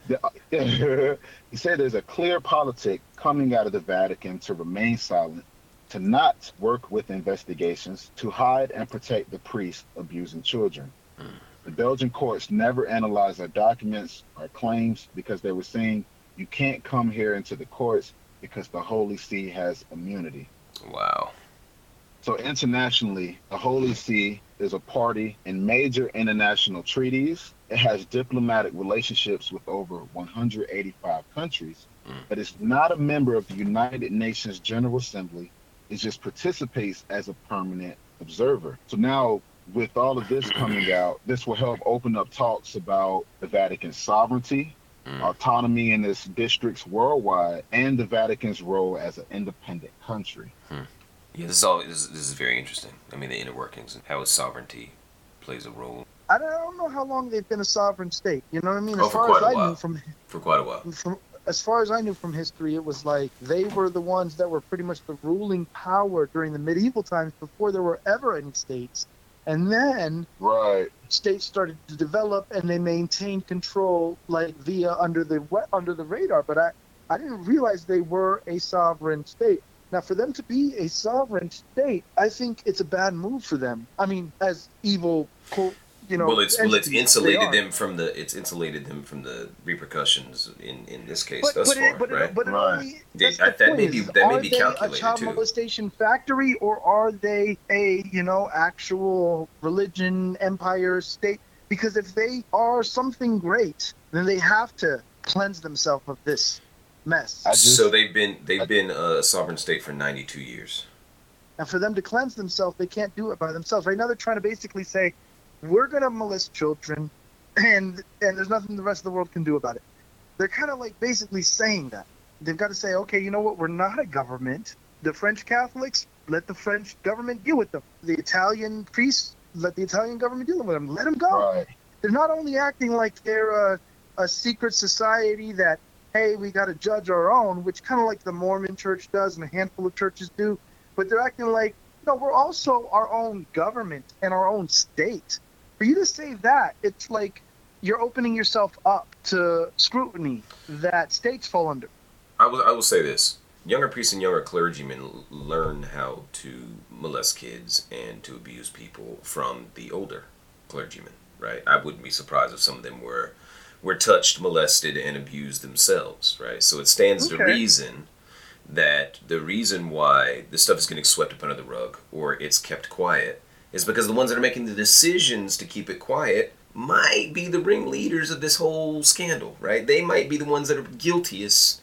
He said there's a clear politic coming out of the Vatican to remain silent, to not work with investigations, to hide and protect the priests abusing children. Mm. The Belgian courts never analyzed our documents, our claims, because they were saying you can't come here into the courts because the Holy See has immunity. Wow. So internationally, the Holy See is a party in major international treaties. It has diplomatic relationships with over 185 countries, Mm. but it's not a member of the United Nations General Assembly. It just participates as a permanent observer. So now, with all of this coming out, this will help open up talks about the Vatican's sovereignty, Mm. autonomy in its districts worldwide, and the Vatican's role as an independent country. Yeah, this is all. This, this is very interesting. I mean, the inner workings and how sovereignty plays a role I don't, I don't know how long they've been a sovereign state. You know what I mean? Oh, As for far as quite a I while. knew from for quite a while. from as far as I knew from history, it was like they were the ones that were pretty much the ruling power during the medieval times before there were ever any states. And then Right. states started to develop and they maintained control like via under the under the radar. But I, I didn't realize they were a sovereign state. Now, for them to be a sovereign state, I think it's a bad move for them. I mean, as evil, quote, you know, well, it's well, it's insulated them from the it's insulated them from the repercussions in in this case But, thus but, far, it, but, right? it, but Right. only, They- that's the that point may be- that may are be they calculated, a child too. molestation factory or are they a you know actual religion empire state? Because if they are something great, then they have to cleanse themselves of this mess. Just- so they've been they've I- been uh, a sovereign state for 92 years. And for them to cleanse themselves, they can't do it by themselves. Right now, they're trying to basically say, "We're going to molest children, and and there's nothing the rest of the world can do about it." They're kind of like basically saying that they've got to say, "Okay, you know what? We're not a government. The French Catholics let the French government deal with them. The Italian priests let the Italian government deal with them. Let them go." Right. they're not only acting like they're a, a secret society that hey we got to judge our own which kind of like the mormon church does and a handful of churches do but they're acting like no we're also our own government and our own state for you to say that it's like you're opening yourself up to scrutiny that states fall under I will I will say this: younger priests and younger clergymen learn how to molest kids and to abuse people from the older clergymen. Right? I wouldn't be surprised if some of them were were touched, molested, and abused themselves. Right? So it stands to reason that the reason why this stuff is getting swept up under the rug or it's kept quiet is because the ones that are making the decisions to keep it quiet might be the ringleaders of this whole scandal, right? They might be the ones that are guiltiest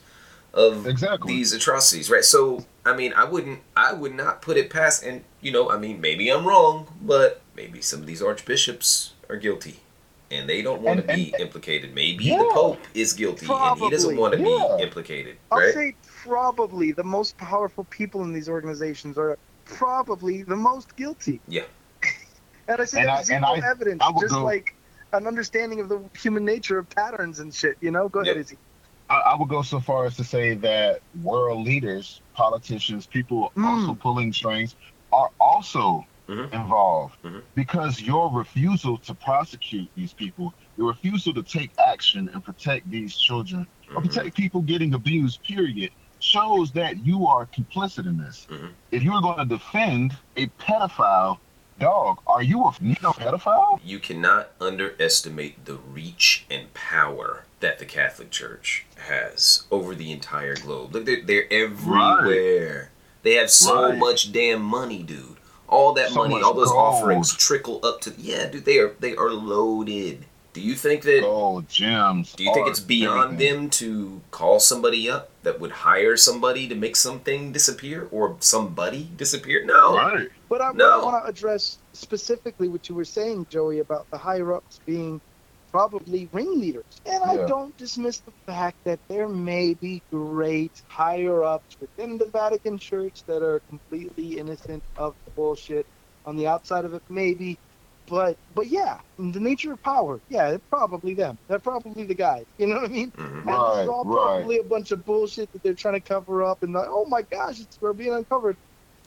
of Exactly. these atrocities, right? So, I mean, I wouldn't, I would not put it past, and you know, I mean, maybe I'm wrong, but maybe some of these archbishops are guilty, and they don't want to And- be implicated. Maybe Yeah. the Pope is guilty, and he doesn't want to yeah. be implicated, Right? i'll say probably the most powerful people in these organizations are probably the most guilty Yeah. and i say And that I- and I- evidence I just go- like an understanding of the human nature of patterns and shit you know go ahead Izzy. I, I would go so far as to say that world leaders, politicians, people Mm. also pulling strings, are also Mhm. involved Mhm. because your refusal to prosecute these people your refusal to take action and protect these children or Mhm. protect people getting abused, period, shows that you are complicit in this. Mhm. If you are going to defend a pedophile dog, are you a pedophile? You cannot underestimate the reach and power that the Catholic Church has over the entire globe. Look, they're, they're everywhere. They have so Right. much damn money, dude. All that So money, all those gold. offerings trickle up to yeah, dude. They are they are loaded. Do you think that? Gold, gems. Do you think it's beyond everything. them to call somebody up that would hire somebody to make something disappear or somebody disappear? No. Right. But I, No. want to address specifically what you were saying, Joey, about the higher ups being probably ringleaders. And I don't dismiss the fact that there may be great higher ups within the Vatican Church that are completely innocent of the bullshit. On the outside of it, maybe. But but yeah, the nature of power, yeah, it's probably them. They're probably the guys. You know what I mean? Mhm. Right, is all right. probably a bunch of bullshit that they're trying to cover up and like, oh my gosh, it's we're being uncovered.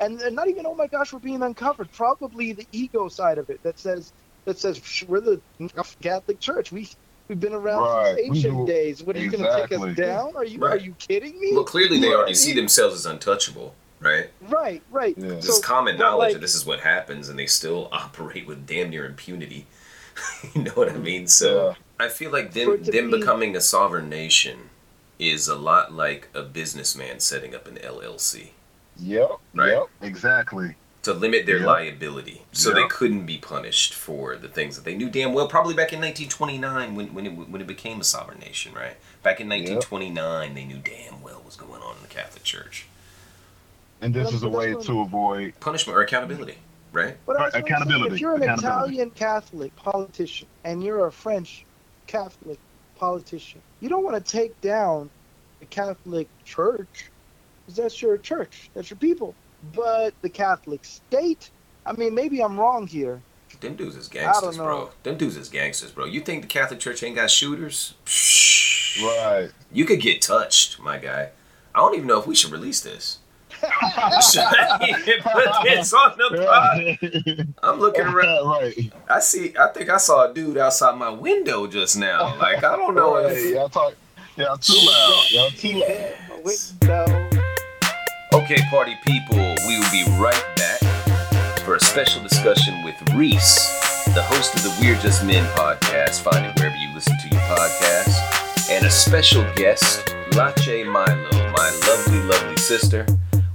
And, and not even oh my gosh, we're being uncovered. Probably the ego side of it that says that says we're the Catholic Church. We we've been around Right, since ancient days. What are you going to take us down? Are you are you kidding me? Well, clearly they You know already see themselves as untouchable, right? Right, right. Yeah. This So, is common knowledge like- that this is what happens, and they still operate with damn near impunity. you know what I mean? So I feel like them them be- becoming a sovereign nation is a lot like a businessman setting up an LLC Yep. Right. Yep. Exactly. To limit their Yep. liability, so they couldn't be punished for the things that they knew damn well. Probably back in 1929 when when it when it became a sovereign nation, right? Back in 1929, they knew damn well what was going on in the Catholic Church. And this But is a way to avoid. Punishment or accountability, right? But Right, that's what accountability, If you're an. Italian Catholic politician and you're a French Catholic politician, you don't want to take down the Catholic Church because that's your church, that's your people. But the Catholic state, I mean, maybe I'm wrong here. Them dudes is gangsters, bro. Them dudes is gangsters, bro. You think the Catholic Church ain't got shooters? Shh. Right. You could get touched, my guy. I don't even know if we should release this. Should I even put this on the pod? I'm looking around. right. I see. I think I saw a dude outside my window just now. Like I don't know if. Y'all talk. Y'all too loud. Y'all too loud. Okay, party people, we will be right back for a special discussion with Reese, the host of the We're Just Men podcast. Find it wherever you listen to your podcast. And a special guest, Lache Milo, my lovely, lovely sister.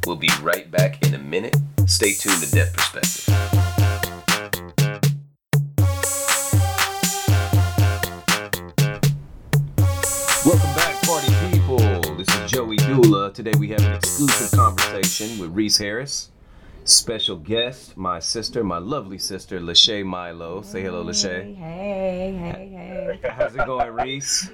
We'll be right back in a minute. Stay tuned to Def Perspective. Joey Doolah. Today we have an exclusive conversation with Reese Harris. Special guest, my sister, my lovely sister, Lache Milo. Say hello, Lachey. Hey, hey, hey. How's it going, Reese?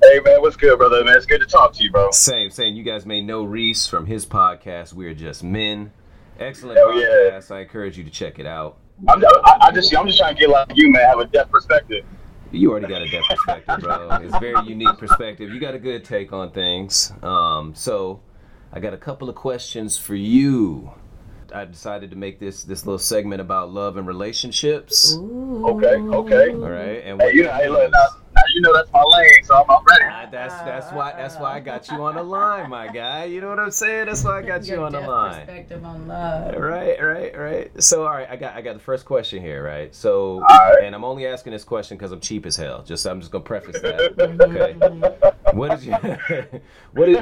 Hey man, what's good, brother? Man, it's good to talk to you, bro. Same, same. You guys may know Reese from his podcast, We're Just Men. Excellent Hell yeah. podcast. I encourage you to check it out. I'm just, I, I just, I'm just trying to get like you, man. Have a Def perspective. You already got a Def perspective, bro. It's a very unique perspective. You got a good take on things. Um, so, I got a couple of questions for you. I decided to make this this little segment about love and relationships. Ooh. Okay, okay. All right, and Hey, you know, hey, look, now, now you know that's my lane, so I'm, I'm ready. Ah, that's that's why that's why I got you on the line, my guy. You know what I'm saying? That's why I got you Your on the line. Perspective on love. Right, right, right. So, all right, I got I got the first question here, right? So, right. and I'm only asking this question because I'm cheap as hell. Just I'm just gonna preface that. Okay. What is your what is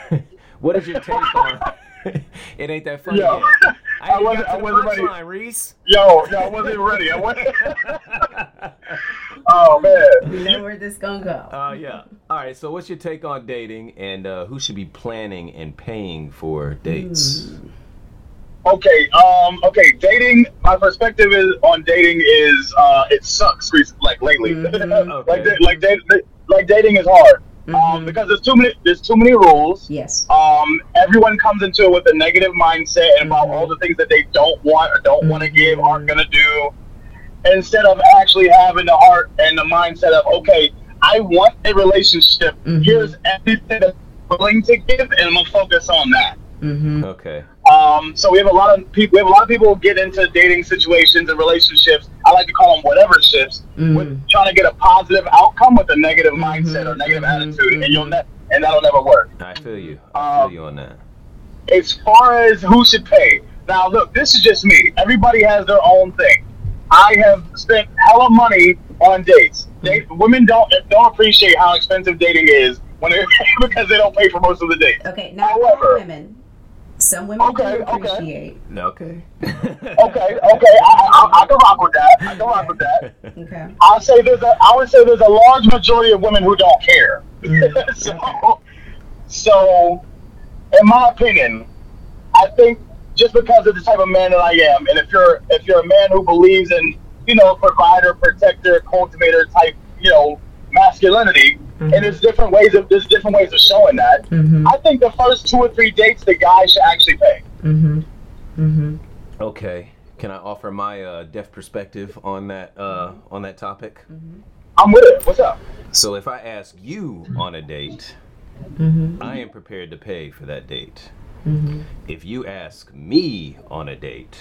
what is your take on? it ain't that funny. Yo, yet. I, I wasn't- got I to the wasn't ready. punchline, Reese. Yo, yo, I wasn't even ready. I wasn't. oh man. You know where this gonna go. Uh, yeah. All right. So, what's your take on dating, and uh, who should be planning and paying for dates? Okay, um, okay, dating. My perspective is on dating is uh, it sucks. rec- Like lately, Mhm. Okay. like da- like da- like dating is hard um, Mhm. because there's too many there's too many rules. Yes. um, everyone comes into it with a negative mindset and about all the things that they don't want or don't want to give, Mhm. aren't gonna do, instead of actually having the heart and the mindset of, okay, I want a relationship. Mhm. Here's everything that I'm willing to give, and I'm gonna focus on that. Mm-hmm. Okay. Um, so we have a lot of people. We have a lot of people who get into dating situations and relationships. I like to call them whatever ships, Mm. with trying to get a positive outcome with a negative mindset or negative mhm, attitude, and you'll mhm. ne- and that'll never work. I feel you. I Um, feel you on that. As far as who should pay, now look, this is just me. Everybody has their own thing. I have spent hella money on dates. Date, women don't don't appreciate how expensive dating is when they because they don't pay for most of the dates. Okay, not However- women. Some women Okay, do okay. appreciate. Okay. Okay, okay, I, I, I can rock with that. I can rock with that. Okay. I'll say there's a I would say there's a large majority of women who don't care. Mm. so, so, in my opinion, I think just because of the type of man that I am, and if you're if you're a man who believes in you know provider, protector, cultivator type you know masculinity, and there's different ways of there's different ways of showing that. Mm-hmm. I think the first two or three dates the guy should actually pay. Mm-hmm. Mm-hmm. Okay. Can I offer my uh, Def perspective on that uh, on that topic? I'm with it. What's up? So if I ask you on a date, Mm-hmm. I am prepared to pay for that date. Mm-hmm. If you ask me on a date,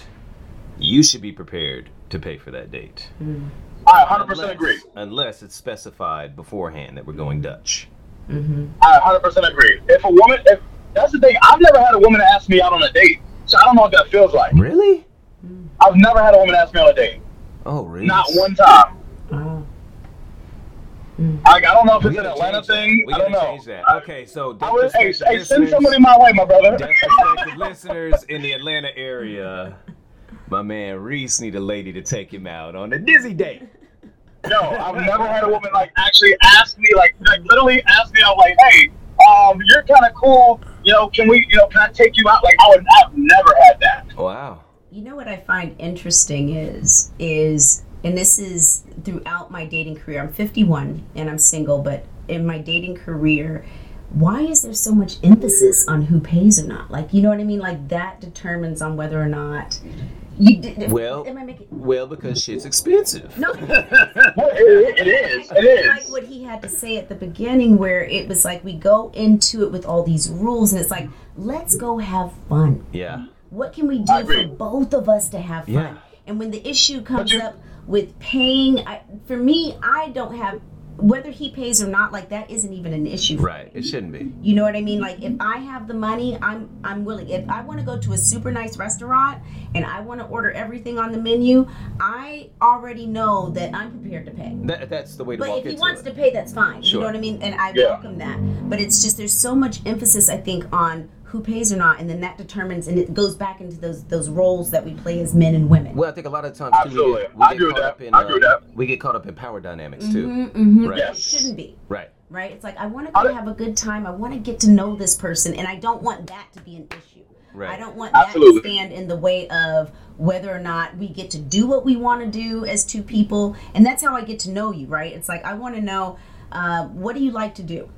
you should be prepared to pay for that date. Mm-hmm. I 100% agree. Unless it's specified beforehand that we're going Dutch. Mm-hmm. I 100% agree. If a woman, if that's the thing, I've never had a woman ask me out on a date, so I don't know what that feels like. Really? Mm. I've never had a woman ask me on a date, Oh, really? not one time. Oh. Mm. Like I don't know if We it's an Atlanta that. thing. We I don't know. that. Okay, so I deaf would, hey, hey, send somebody my way, my brother. Listeners in the Atlanta area, my man Reese need a lady to take him out on a dizzy date. no, I've never had a woman like actually ask me, like, like literally ask me, out, like, hey, um, you're kind of cool. You know, can we, you know, can I take you out? Like, I would, I've never had that. Wow. You know what I find interesting is is and this is throughout my dating career. I'm 51 and I'm single, but in my dating career, why is there so much emphasis on who pays or not? Like, you know what I mean? Like that determines on whether or not you did. Well- am I making? Well, because shit's expensive. No, Well, it, it is. It like what he had to say at the beginning, where it was like we go into it with all these rules, and it's like let's go have fun. Yeah. What can we do for both of us to have fun? Yeah. And when the issue comes you- up with paying, I, for me, I don't have whether he pays or not. Like that isn't even an issue. Right. me. It shouldn't be. You know what I mean? Like if I have the money, I'm I'm willing. If I want to go to a super nice restaurant and I want to order everything on the menu, I already know that I'm prepared to pay. That, that's the way to But walk if he into wants it. to pay, that's fine. You know what I mean? And I Yeah. welcome that. But it's just there's so much emphasis I think on who pays or not, and then that determines, and it goes back into those those roles that we play as men and women. Well, I think a lot of times too, we get, we get caught up in I agree with uh, we get caught up in power dynamics too. Mhm, mhm. Right. Yes. It shouldn't be. Right. Right? It's like I want to go have a good time. I want to get to know this person, and I don't want that to be an issue. Right. I don't want that to stand in the way of whether or not we get to do what we want to do as two people, and that's how I get to know you. Right? It's like I want to know uh, what do you like to do.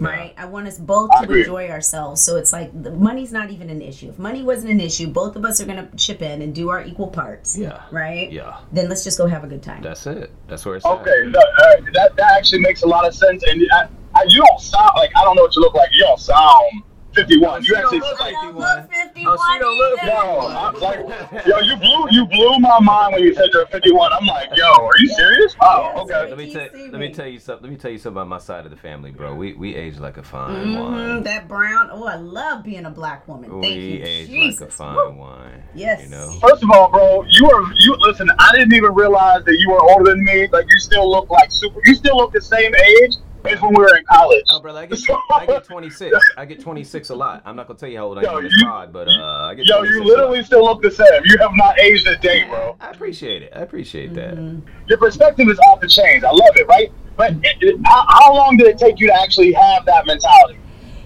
Right, I want us both to enjoy ourselves. So it's like the money's not even an issue. If money wasn't an issue, both of us are gonna chip in and do our equal parts. Yeah. Right. Yeah. Then let's just go have a good time. That's it. That's where it's Okay, at. that, that that actually makes a lot of sense. And I, I, you don't sound like I don't know what you look like. You don't sound 51. You You actually look I like don't 51. look 51 Oh, she don't look either. No, I'm like, yo, you blew you blew my mind when you said you're 51. I'm like, yo, are you serious? Oh, okay. Let me tell let me me. tell you something. Let me tell you something about my side of the family, bro. We we age like a fine Mhm, wine. that brown. Oh, I love being a black woman. Thank we you, age Jesus. like a fine Woo. wine. Yes. You know. First of all, bro, you are you listen. I didn't even realize that you were older than me. Like you still look like super. You still look the same age as when we were in college. Oh, brother, I get I get 26. I get 26 a lot. I'm not gonna tell you how old I Yo, am in this you- pod, but uh, I get. Yo, you literally still look the same. You have not aged a day, bro. I appreciate it. I appreciate that. Mm-hmm. Your perspective is off the chains. I love it, right? But it, it, how, how long did it take you to actually have that mentality?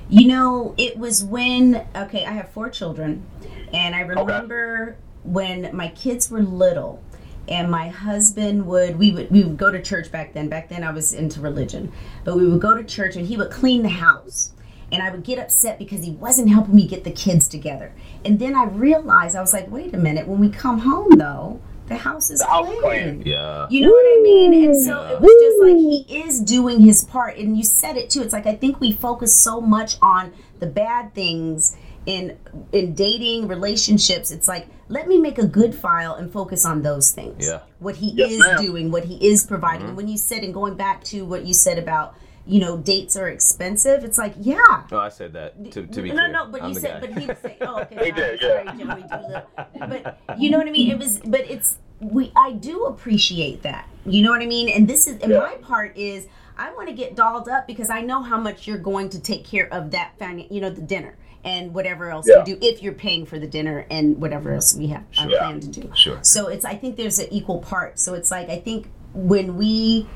You know, it was when okay, I have four children, and I remember when my kids were little, and my husband would we would we would go to church back then. Back then, I was into religion, but we would go to church, and he would clean the house. And I would get upset because he wasn't helping me get the kids together. And then I realized I was like, wait a minute, when we come home though, the house is The house clean. clean. Yeah. You know what I mean? And so Yeah. it was just like he is doing his part. And you said it too. It's like I think we focus so much on the bad things in in dating relationships it's like let me make a good file and focus on those things Yeah. what he Yes, is ma'am. doing what he is providing and when you said and going back to what you said about you know dates are expensive it's like yeah No, I said that to, to be no, clear. no, but I'm you said, guy. but he was saying, oh, okay, He sorry, did, sorry, yeah. Joey Doolittle. But you know what I mean? It was, but it's we. I do appreciate that. You know what I mean? And this is, and Yeah. my part is, I want to get dolled up because I know how much you're going to take care of that family. You know, the dinner and whatever else Yeah. we do if you're paying for the dinner and whatever else we have I Sure. plan to do. Sure. So it's I think there's an equal part. So it's like I think when we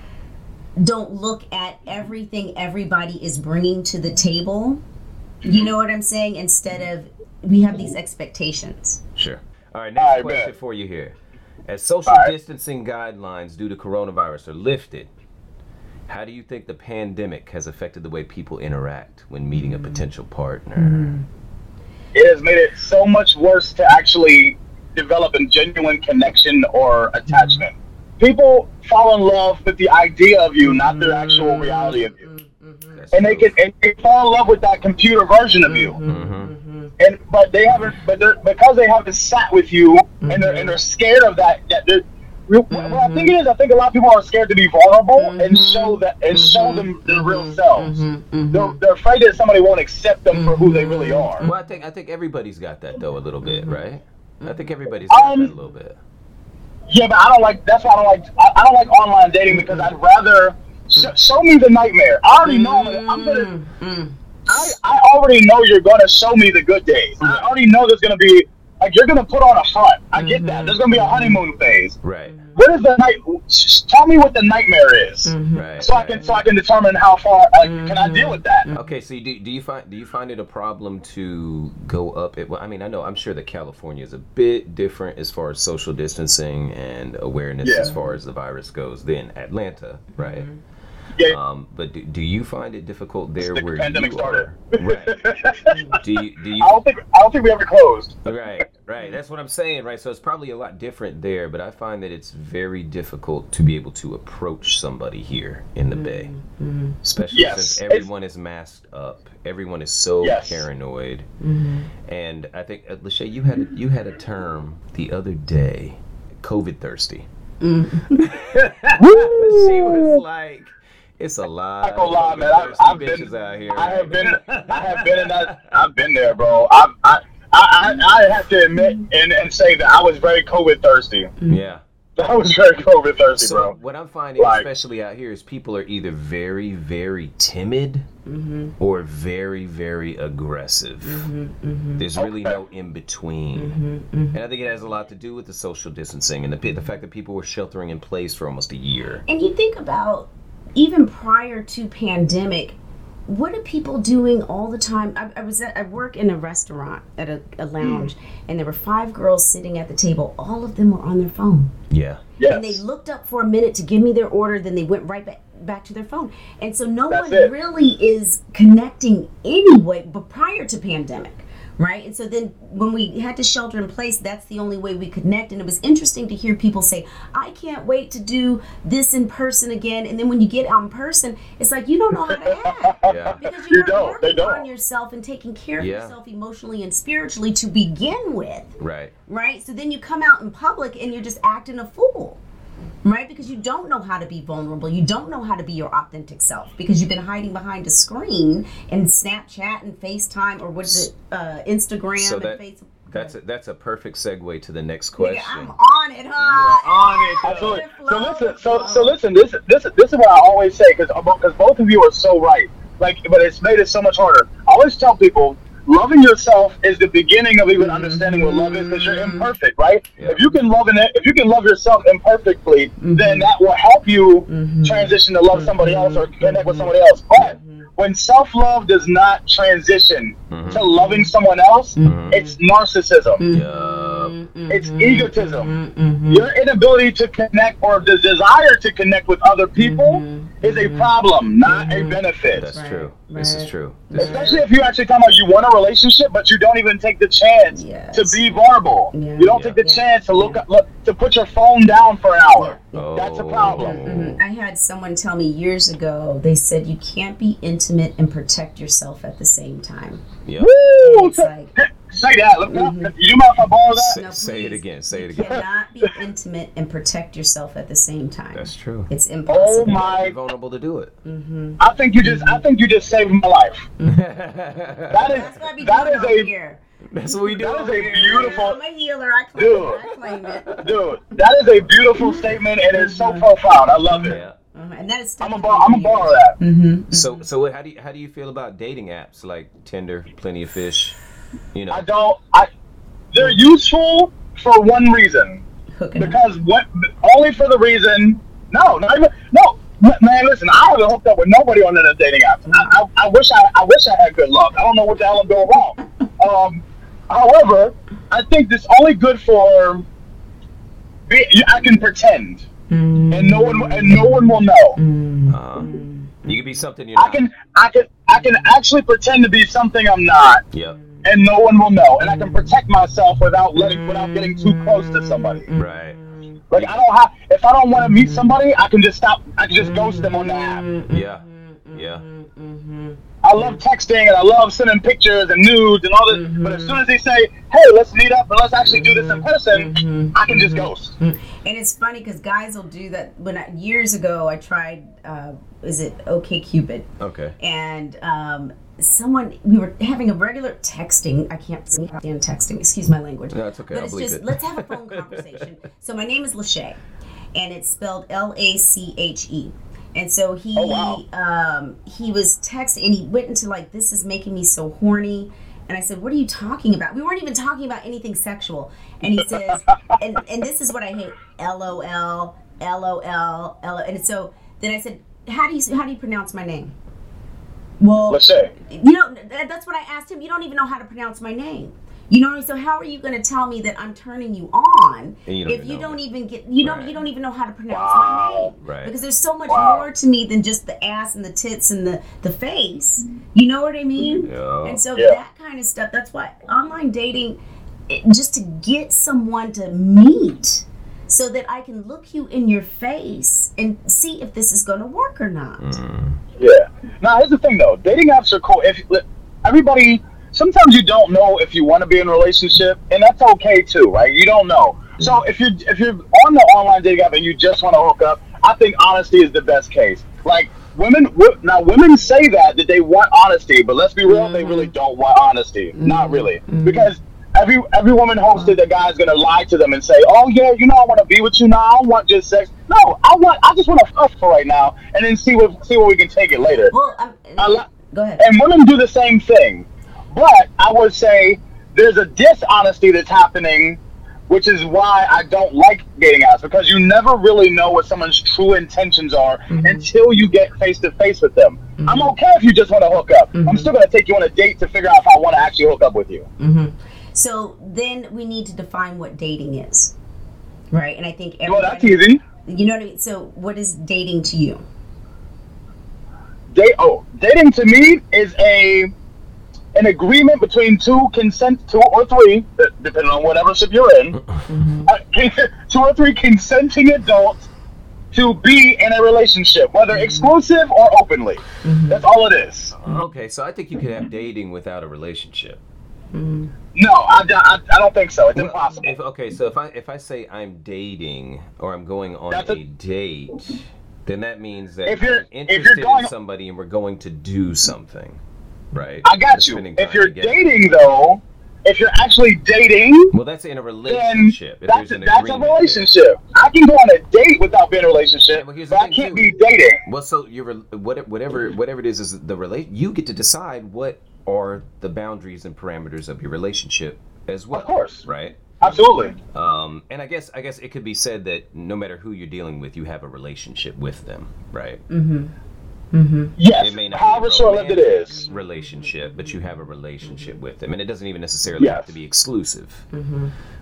don't look at everything everybody is bringing to the table, you mm-hmm. know what I'm saying? Instead of we have these expectations. Sure. All right, All next right, question bet. for you here. As social All right. distancing guidelines due to coronavirus are lifted, how do you think the pandemic has affected the way people interact when meeting a potential partner? it has made it so much worse to actually develop a genuine connection or attachment. Mm-hmm. People fall in love with the idea of you, not the actual mm-hmm. reality of you. Mm-hmm. That's And they can and they fall in love with that computer version of you. Mhm. And but they haven't but they're, because they haven't sat with you and they're and they're scared of that that they're what I think it is, I think a lot of people are scared to be vulnerable and show mm-hmm. that and show mm-hmm. them their real mm-hmm. selves. They're, they're afraid that somebody won't accept them for who they really are. Well, I think I think everybody's got that though a little bit, right? I think everybody's got Um, that a little bit. Yeah, but I don't like. That's why I don't like. I, I don't like online dating because I'd rather sh- show me the nightmare. I already know. I'm, I'm gonna. I, I already know you're gonna show me the good days. I already know there's gonna be like you're gonna put on a front. I get that. Mm-hmm. There's gonna be a mm-hmm. honeymoon phase. Right. What is the night? Tell me what the nightmare is, mm-hmm. Right. so I right. can so I can determine how far. Like, can I deal with that? Okay, so you do, do you find do you find it a problem to go up? It, well, I mean, I know I'm sure that California is a bit different as far as social distancing and awareness Yeah. as far as the virus goes than Atlanta, right? Yeah. Um, but do, do you find it difficult there The where pandemic you started. are? Right. Do you do you I don't think I don't think we ever closed. Right, right. That's what I'm saying, right? So it's probably a lot different there, but I find that it's very difficult to be able to approach somebody here in the Bay. Especially Yes, since it's- everyone is masked up. Everyone is so Yes. paranoid. And I think uh, Lache, you had a, you had a term the other day, COVID thirsty. she was like it's a lot not gonna lie, man. I've, thirsty I've bitches been, out here. I have been, I have been in that. I've been there, bro. I've, I, I, I, I have to admit and, and say that I was very COVID thirsty. Mm-hmm. yeah. I was very COVID thirsty, So bro. what I'm finding, Like- especially out here, is people are either very, very timid mm-hmm. or very, very aggressive. Mm-hmm, There's really Okay. no in between, and I think it has a lot to do with the social distancing and the the fact that people were sheltering in place for almost a year. And you think about even prior to pandemic, what are people doing all the time? I, I was at I work in a restaurant at a, a lounge, hmm. and there were five girls sitting at the table. All of them were on their phone, Yeah, and they looked up for a minute to give me their order. Then they went right back back to their phone, and so no That's one it. really is connecting anyway. But prior to pandemic. Right, and so then when we had to shelter in place, that's the only way we connect. And it was interesting to hear people say, "I can't wait to do this in person again." And then when you get out in person, it's like you don't know how to act yeah, because you, You weren't don't. They working on yourself and taking care of Yeah. yourself emotionally and spiritually to begin with right. right? So then you come out in public and you're just acting a fool, right? Because you don't know how to be vulnerable. You don't know how to be your authentic self because you've been hiding behind a screen and Snapchat and FaceTime or what is it, uh, Instagram So and that Facebook. that's a, that's a perfect segue to the next Nigga, question. I'm on it, huh? Absolutely. So listen, so so listen. This this this is what I always say because because both of you are so right. Like, but it's made it so much harder. I always tell people. Loving yourself is the beginning of even mm-hmm. understanding what love is because you're mm-hmm. imperfect, right? Yeah. If you can love it, if you can love yourself imperfectly, then mm-hmm. that will help you transition to love somebody else or connect with somebody else. But when self love does not transition to loving someone else, it's narcissism. Yeah. It's egotism. Your inability to connect or the desire to connect with other people is a problem, not a benefit. That's Right, true. This is true. This is Especially if you actually talking about you want a relationship, but you don't even take the chance Yes. to be vulnerable. Yeah. You don't Yeah. take the Yeah. chance to look, Yeah. up, look to put your phone down for an hour. Oh. That's a problem. Mhm. I had someone tell me years ago. They said you can't be intimate and protect yourself at the same time. Yeah. Woo! it's like Say that. Look Mhm. up. You mind if I borrow that? Say, No, say it again. Say it again. you again. cannot be intimate and protect yourself at the same time. That's true. It's Oh impossible. Be my! vulnerable to do it. hmm I think you just. I think you just saved my life. That That's what I be That doing is a. here. That's what we do. That is a beautiful. I'm a healer. I claim Dude. it. I claim it. Dude, that is a beautiful statement and it's so profound. I love it. Yeah. Uh-huh. And that is. I'm gonna borrow, I'm gonna borrow that. Mm-hmm. So so how do you how do you feel about dating apps like Tinder, Plenty of Fish? You know. I don't. I. They're useful for one reason. Hooking up. Because what? Only for the reason. No, not even. No, man. Listen, I haven't hooked up with nobody on the dating apps. I, I, I wish I. I wish I had good luck. I don't know what the hell I'm doing wrong. Um. However, I think this only good for. Be, I can pretend, and no one and no one will know. Uh, you can be something you're I can I can I can actually pretend to be something I'm not, Yep. And no one will know, and I can mm. protect myself without letting without getting too mm. close to somebody. Mm. Right. Like I don't have if I don't want to meet somebody, I can just stop. I can just ghost them on the app. Mm-hmm. Yeah. Yeah. I love texting and I love sending pictures and nudes and all this, but as soon as they say, "Hey, let's meet up and let's actually do this in person," I can just ghost. Mm-hmm. And it's funny because guys will do that. When I, years ago, I tried. Uh, is it OK Cupid? Okay. And um, someone we were having a regular texting. I can't stand texting. Excuse my language. No, it's okay. But I'll it's just it. let's have a phone conversation. so my name is Lache, and it's spelled L A C H E. And so he Oh, wow. um, he was texting, and he went into like, "This is making me so horny." And I said, "What are you talking about? We weren't even talking about anything sexual." And he says, and, and this is what I hate: LOL, LOL, LOL. And so then I said, "How do you how do you pronounce my name?" Well, Let's say. you know, that's what I asked him. You don't even know how to pronounce my name. You know, so how are you going to tell me that I'm turning you on you if you don't even get you don't you don't even know how to pronounce Wow. my name? Right. Because there's so much Wow. more to me than just the ass and the tits and the the face. You know what I mean? Yeah. And so Yeah. that kind of stuff. That's why online dating, it, just to get someone to meet, so that I can look you in your face and see if this is going to work or not. Mm. Yeah. Now here's the thing though. Dating apps are cool. If everybody, sometimes you don't know if you want to be in a relationship, and that's okay too, right? You don't know. So hmm. if you're if you're on the online dating app and you just want to hook up, I think honesty is the best case. Like women, now women say that that they want honesty, but let's be real, they really mm-hmm. don't want honesty. Not mm-hmm. really, mm-hmm. because. Every, every woman hosted that the guy's gonna lie to them and say, "Oh yeah, you know I want to be with you now. I don't want just sex. No, I want I just want to fuck for right now, and then see what see where we can take it later." Well, go ahead. and women do the same thing. But I would say there's a dishonesty that's happening, which is why I don't like dating apps because you never really know what someone's true intentions are mm-hmm. until you get face to face with them. I'm mm-hmm. okay if you just want to hook up. I'm mm-hmm. still gonna take you on a date to figure out if I want to actually hook up with you. So then we need to define what dating is, right? And I think Well, that's easy. You know what I mean? So what is dating to you? Date oh, dating to me is a an agreement between two consent two or three, depending on whatever ship you're in, mm-hmm. uh, two or three consenting adults to be in a relationship, whether mm-hmm. exclusive or openly. Mm-hmm. That's all it is. Okay, so I think you could have dating without a relationship. No, I, I, I don't think so. It's impossible. If okay, so if I if I say I'm dating or I'm going on a, a- date, then that means that If you're- I'm if you're interested going- in somebody and we're going to do something, right? I got you. If you're together. dating though, if you're actually dating, well, that's in a relationship. If that's, there's an that's a agreement there. relationship. I can go on a date without being in a relationship, Yeah, well, but I can't too. be dating. Well, so you're whatever whatever whatever it is is the relate. You get to decide what are the boundaries and parameters of your relationship as well. Of course. right? Absolutely. Um, and I guess I guess it could be said that no matter who you're dealing with, you have a relationship with them, right? Mm-hmm. Mm-hmm. Yes. It may not However be a short-lived it romantic is. relationship, but you have a relationship with them, and it doesn't even necessarily have to be exclusive.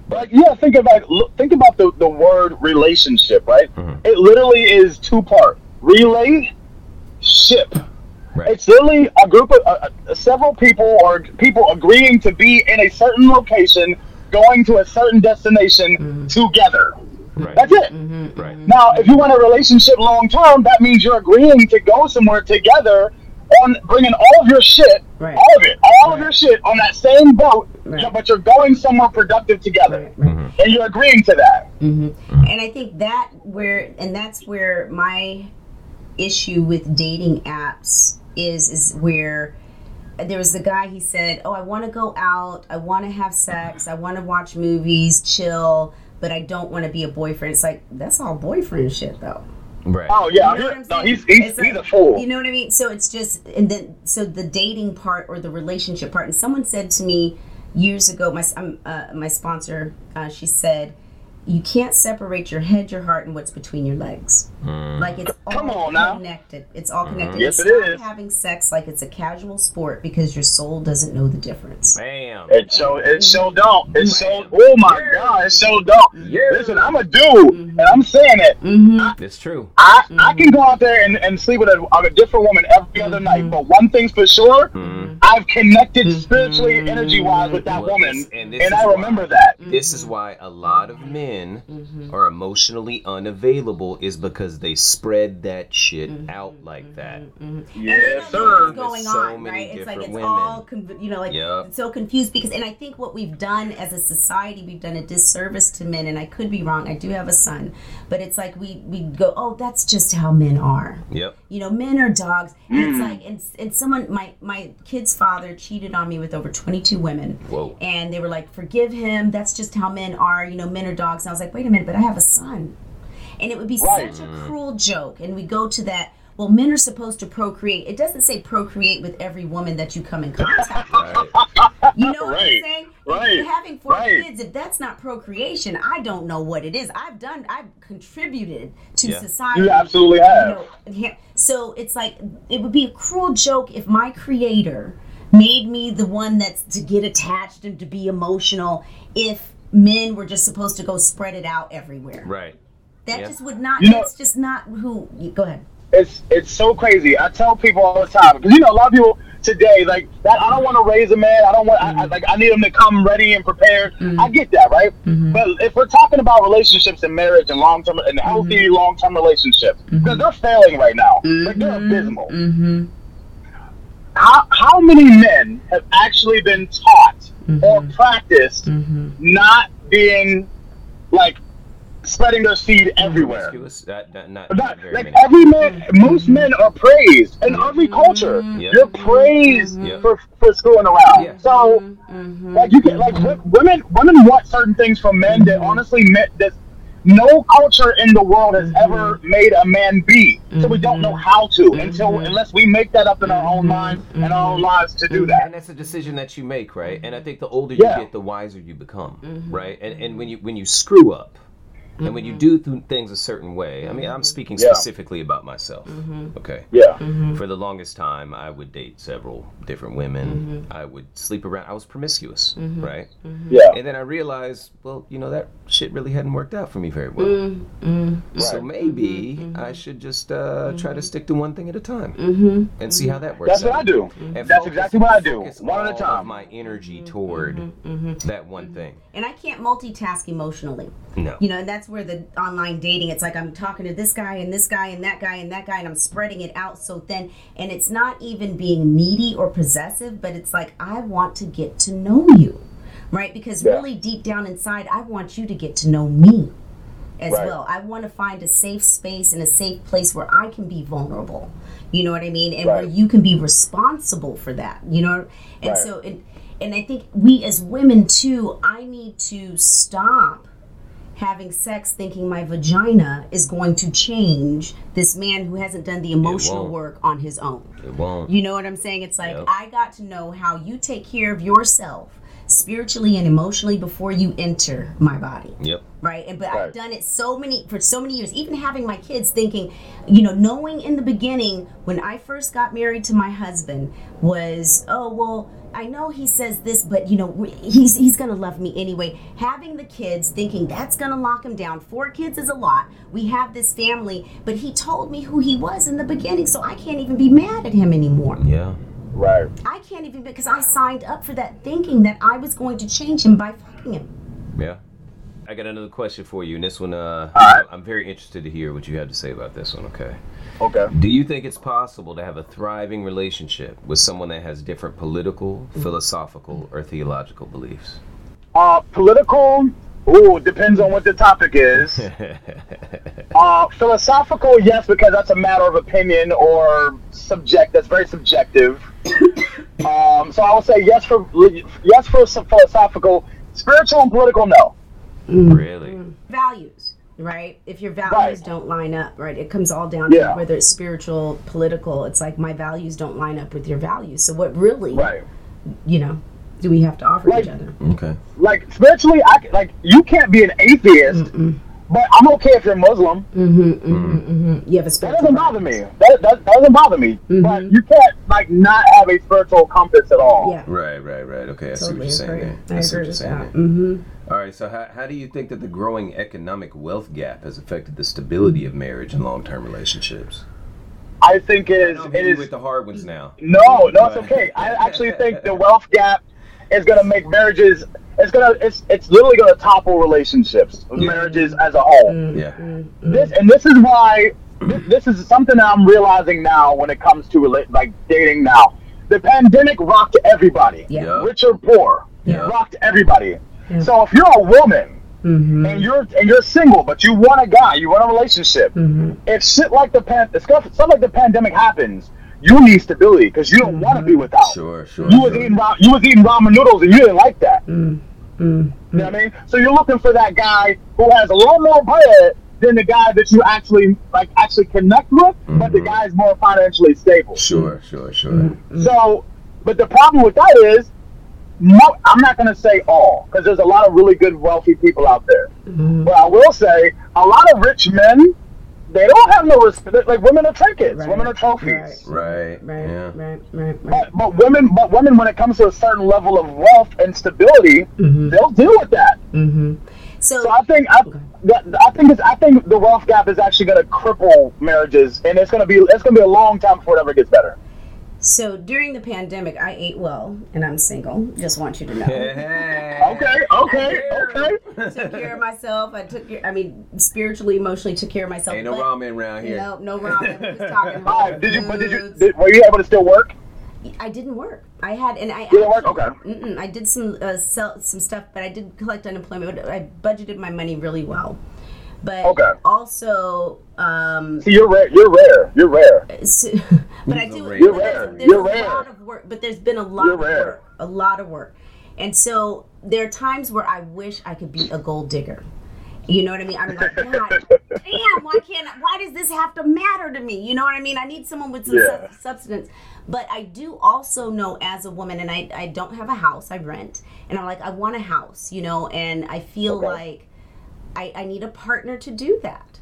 But yeah, think about think about the, the word relationship, right? Mhm. It literally is two part: relate ship. Right. It's literally a group of uh, uh, several people or people agreeing to be in a certain location, going to a certain destination together. right. That's it. Right. Now, if you want a relationship long term, that means you're agreeing to go somewhere together on bringing all of your shit, Right. all of it, all of your shit on that same boat, Right. but you're going somewhere productive together, Mm-hmm. and you're agreeing to that. and I think that where and that's where my issue with dating apps is is where there was the guy he said, "Oh, I want to go out, I want to have sex, I want to watch movies, chill, but I don't want to be a boyfriend." It's like that's all boyfriend shit though. Right. Oh yeah, You know what I'm no, he's he's, It's he's like- a fool. You know what I mean? So it's just, and then so the dating part or the relationship part. And someone said to me years ago, my um, uh, my sponsor, uh, she said, "You can't separate your head, your heart, and what's between your legs. Mm. Like it's all Come on now. connected. It's all mm-hmm. connected. Yes, And it stop is. Having sex like it's a casual sport because your soul doesn't know the difference. Bam. It so it so mm-hmm. don't. It so oh my god, it so don't. Yeah. Listen, I'm a dude, and mm-hmm. I'm saying it. Mm-hmm. It's true. I, I can go out there and, and sleep with a, a different woman every other night, but one thing's for sure, I've connected spiritually, energy wise with that Well, woman, this- and, and I is why- remember that. This is why a lot of men Mm-hmm. are emotionally unavailable is because they spread that shit mm-hmm. out like mm-hmm. that. Yes, What's sir. going so on, many right? It's like it's women. all, conv- you know, like Yep. so confused because, and I think what we've done as a society, we've done a disservice to men. And I could be wrong. I do have a son, but it's like we we go, oh, that's just how men are. Yep. You know, men are dogs. And it's mm. like, and, and someone, my my kid's father cheated on me with over twenty two women. Whoa. And they were like, forgive him. That's just how men are. You know, men are dogs. And I was like, wait a minute, but I have a son. And it would be Right. such a cruel joke. And we go to that, well, men are supposed to procreate. It doesn't say procreate with every woman that you come in contact with. You know what I'm saying? Right. If having four Right. kids, if that's not procreation, I don't know what it is. I've done, I've contributed to Yeah. society. You absolutely You have. know. So it's like it would be a cruel joke if my creator made me the one that's to get attached and to be emotional if men were just supposed to go spread it out everywhere. Right. That Yeah. just would not. You know- that's just not who. you- Go ahead. It's it's so crazy. I tell people all the time because you know a lot of people today like that. I don't want to raise a man. I don't want. I, I, mm-hmm. like I need him to come ready and prepared. Mm-hmm. I get that, right? Mm-hmm. But if we're talking about relationships and marriage and long term and healthy long term relationships, because they're failing right now, like they're abysmal. Mm-hmm. How how many men have actually been taught or practiced Mm-hmm. not being like spreading their seed everywhere? Promiscuous? Uh, not, not, Not, not very like many. every man, most men are praised in every mm-hmm. culture. Yeah. You're praised mm-hmm. Yeah. for, for screwing around. Yeah. So, mm-hmm. like you can, like women, women want certain things from men that honestly meant that no culture in the world has ever made a man be. So we don't know how to until unless we make that up in our own minds and our own lives to do that. and that's a decision that you make, right? And I think the older Yeah. you get, the wiser you become, right? And and when you when you screw up, and when you mm-hmm. do th- things a certain way, I mean, I'm mm-hmm. speaking Yeah. specifically about myself. Mm-hmm. Okay. Yeah. For the longest time, I would date several different women. I would sleep around. I was promiscuous, right? Yeah. And then I realized, well, you know, that shit really hadn't worked out for me very well. So Right. maybe I should just uh, try to stick to one thing at a time and see how that works. That's what. I do. And That's focus- exactly what I do. focus One at a time. Of my energy toward that one thing. And I can't multitask emotionally. No. You know, and that's where the online dating, it's like I'm talking to this guy and this guy and that guy and that guy, and I'm spreading it out so thin. And it's not even being needy or possessive, but it's like, I want to get to know you, right? Because Yeah. really deep down inside, I want you to get to know me as Right. well. I want to find a safe space and a safe place where I can be vulnerable. You know what I mean? And where you can be responsible for that. You know? And Right. so it, and I think we as women too, I need to stop having sex thinking my vagina is going to change this man who hasn't done the emotional work on his own. It won't. You know what I'm saying? It's like Yep. I got to know how you take care of yourself spiritually and emotionally before you enter my body Yep. right and but Right. i've done it so many for so many years even having my kids thinking you know knowing in the beginning when i first got married to my husband was oh well I know he says this, but you know, he's he's gonna love me anyway. Having the kids, thinking that's gonna lock him down. Four kids is a lot. We have this family, but he told me who he was in the beginning, so I can't even be mad at him anymore. Yeah. Right. I can't even because I signed up for that thinking that I was going to change him by fucking him. Yeah. I got another question for you, and this one, uh, Alright. I'm very interested to hear what you have to say about this one. Okay. Okay. Do you think it's possible to have a thriving relationship with someone that has different political, philosophical, or theological beliefs? Uh, political. Ooh, depends on what the topic is. Uh, philosophical, yes, because that's a matter of opinion or subject. That's very subjective. um, so I would say yes for yes for philosophical. Spiritual and political, no. really? Values, right? If your values Right. don't line up, right, it comes all down Yeah. to whether it's spiritual, political. It's like my values don't line up with your values. So what really, Right. you know, do we have to offer Like- each other? Okay. Like spiritually, I c- like you can't be an atheist, but I'm okay if you're Muslim. Mm-hmm, mm-hmm, mm-hmm. You have a That doesn't bother me. That, that, that doesn't bother me. But you can't like not have a spiritual compass at all. Yeah. Right, right, right. Okay, I see what you're saying there. I see what you're saying there. Mm-hmm. All right, so how, how do you think that the growing economic wealth gap has affected the stability of marriage and long-term relationships? I think it is. I'm It hitting you is with the hard ones now. No, no, it's okay. I actually think the wealth gap is going to make marriages. It's gonna. It's it's literally going to topple relationships, marriages as a whole. Mm, yeah. Mm, mm. This and this is why this, this is something I'm realizing now when it comes to rela- like dating now. The pandemic rocked everybody, Yeah. Yeah. rich or poor, Yeah. rocked everybody. Yeah. So if you're a woman Mm-hmm. and you're and you're single, but you want a guy, you want a relationship. Mm-hmm. If shit like the pan, if stuff, stuff like the pandemic happens, you need stability because you don't want to be without. Sure, sure. You was sure. eating ra- you was eating ramen noodles and you didn't like that. Mm-hmm. You know what I mean? So you're looking for that guy who has a little more bread than the guy that you actually like actually connect with, but the guy is more financially stable. Sure, sure, sure. Mm-hmm. So, but the problem with that is, mo- I'm not going to say all because there's a lot of really good wealthy people out there. Mm-hmm. But I will say, a lot of rich men, they don't have no respect. Like women are trinkets, Right, women are trophies. right. Right. Right, Yeah. right, right, right. But, but women, but women, when it comes to a certain level of wealth and stability, Mhm. they'll deal with that. Mm-hmm. So, So I think I, that, I think it's, I think the wealth gap is actually going to cripple marriages, and it's going to be it's going to be a long time before it ever gets better. So during the pandemic, I ate well, and I'm single. Just want you to know. Okay, okay, okay. took care of myself. I took care. I mean, spiritually, emotionally, took care of myself. Ain't no but- ramen around here. No, no ramen. We're just talking All right, about did you? But did you? Did, were you able to still work? I didn't work. I had, and I didn't work? Okay. Mm-mm, I did some uh, sell some stuff, but I did collect unemployment. But I budgeted my money really well. But Okay. also, um, See, you're rare. You're rare. You're rare. so, but I do. You're there's- rare. There's You're a rare. lot of work, but there's been a lot You're of rare. work. A lot of work, and so there are times where I wish I could be a gold digger. You know what I mean? I'm like, God, damn, why can't? Why does this have to matter to me? You know what I mean? I need someone with some Yeah. sub- substance. But I do also know as a woman, and I, I don't have a house. I rent, and I'm like, I want a house, you know, and I feel Okay. like I, I need a partner to do that.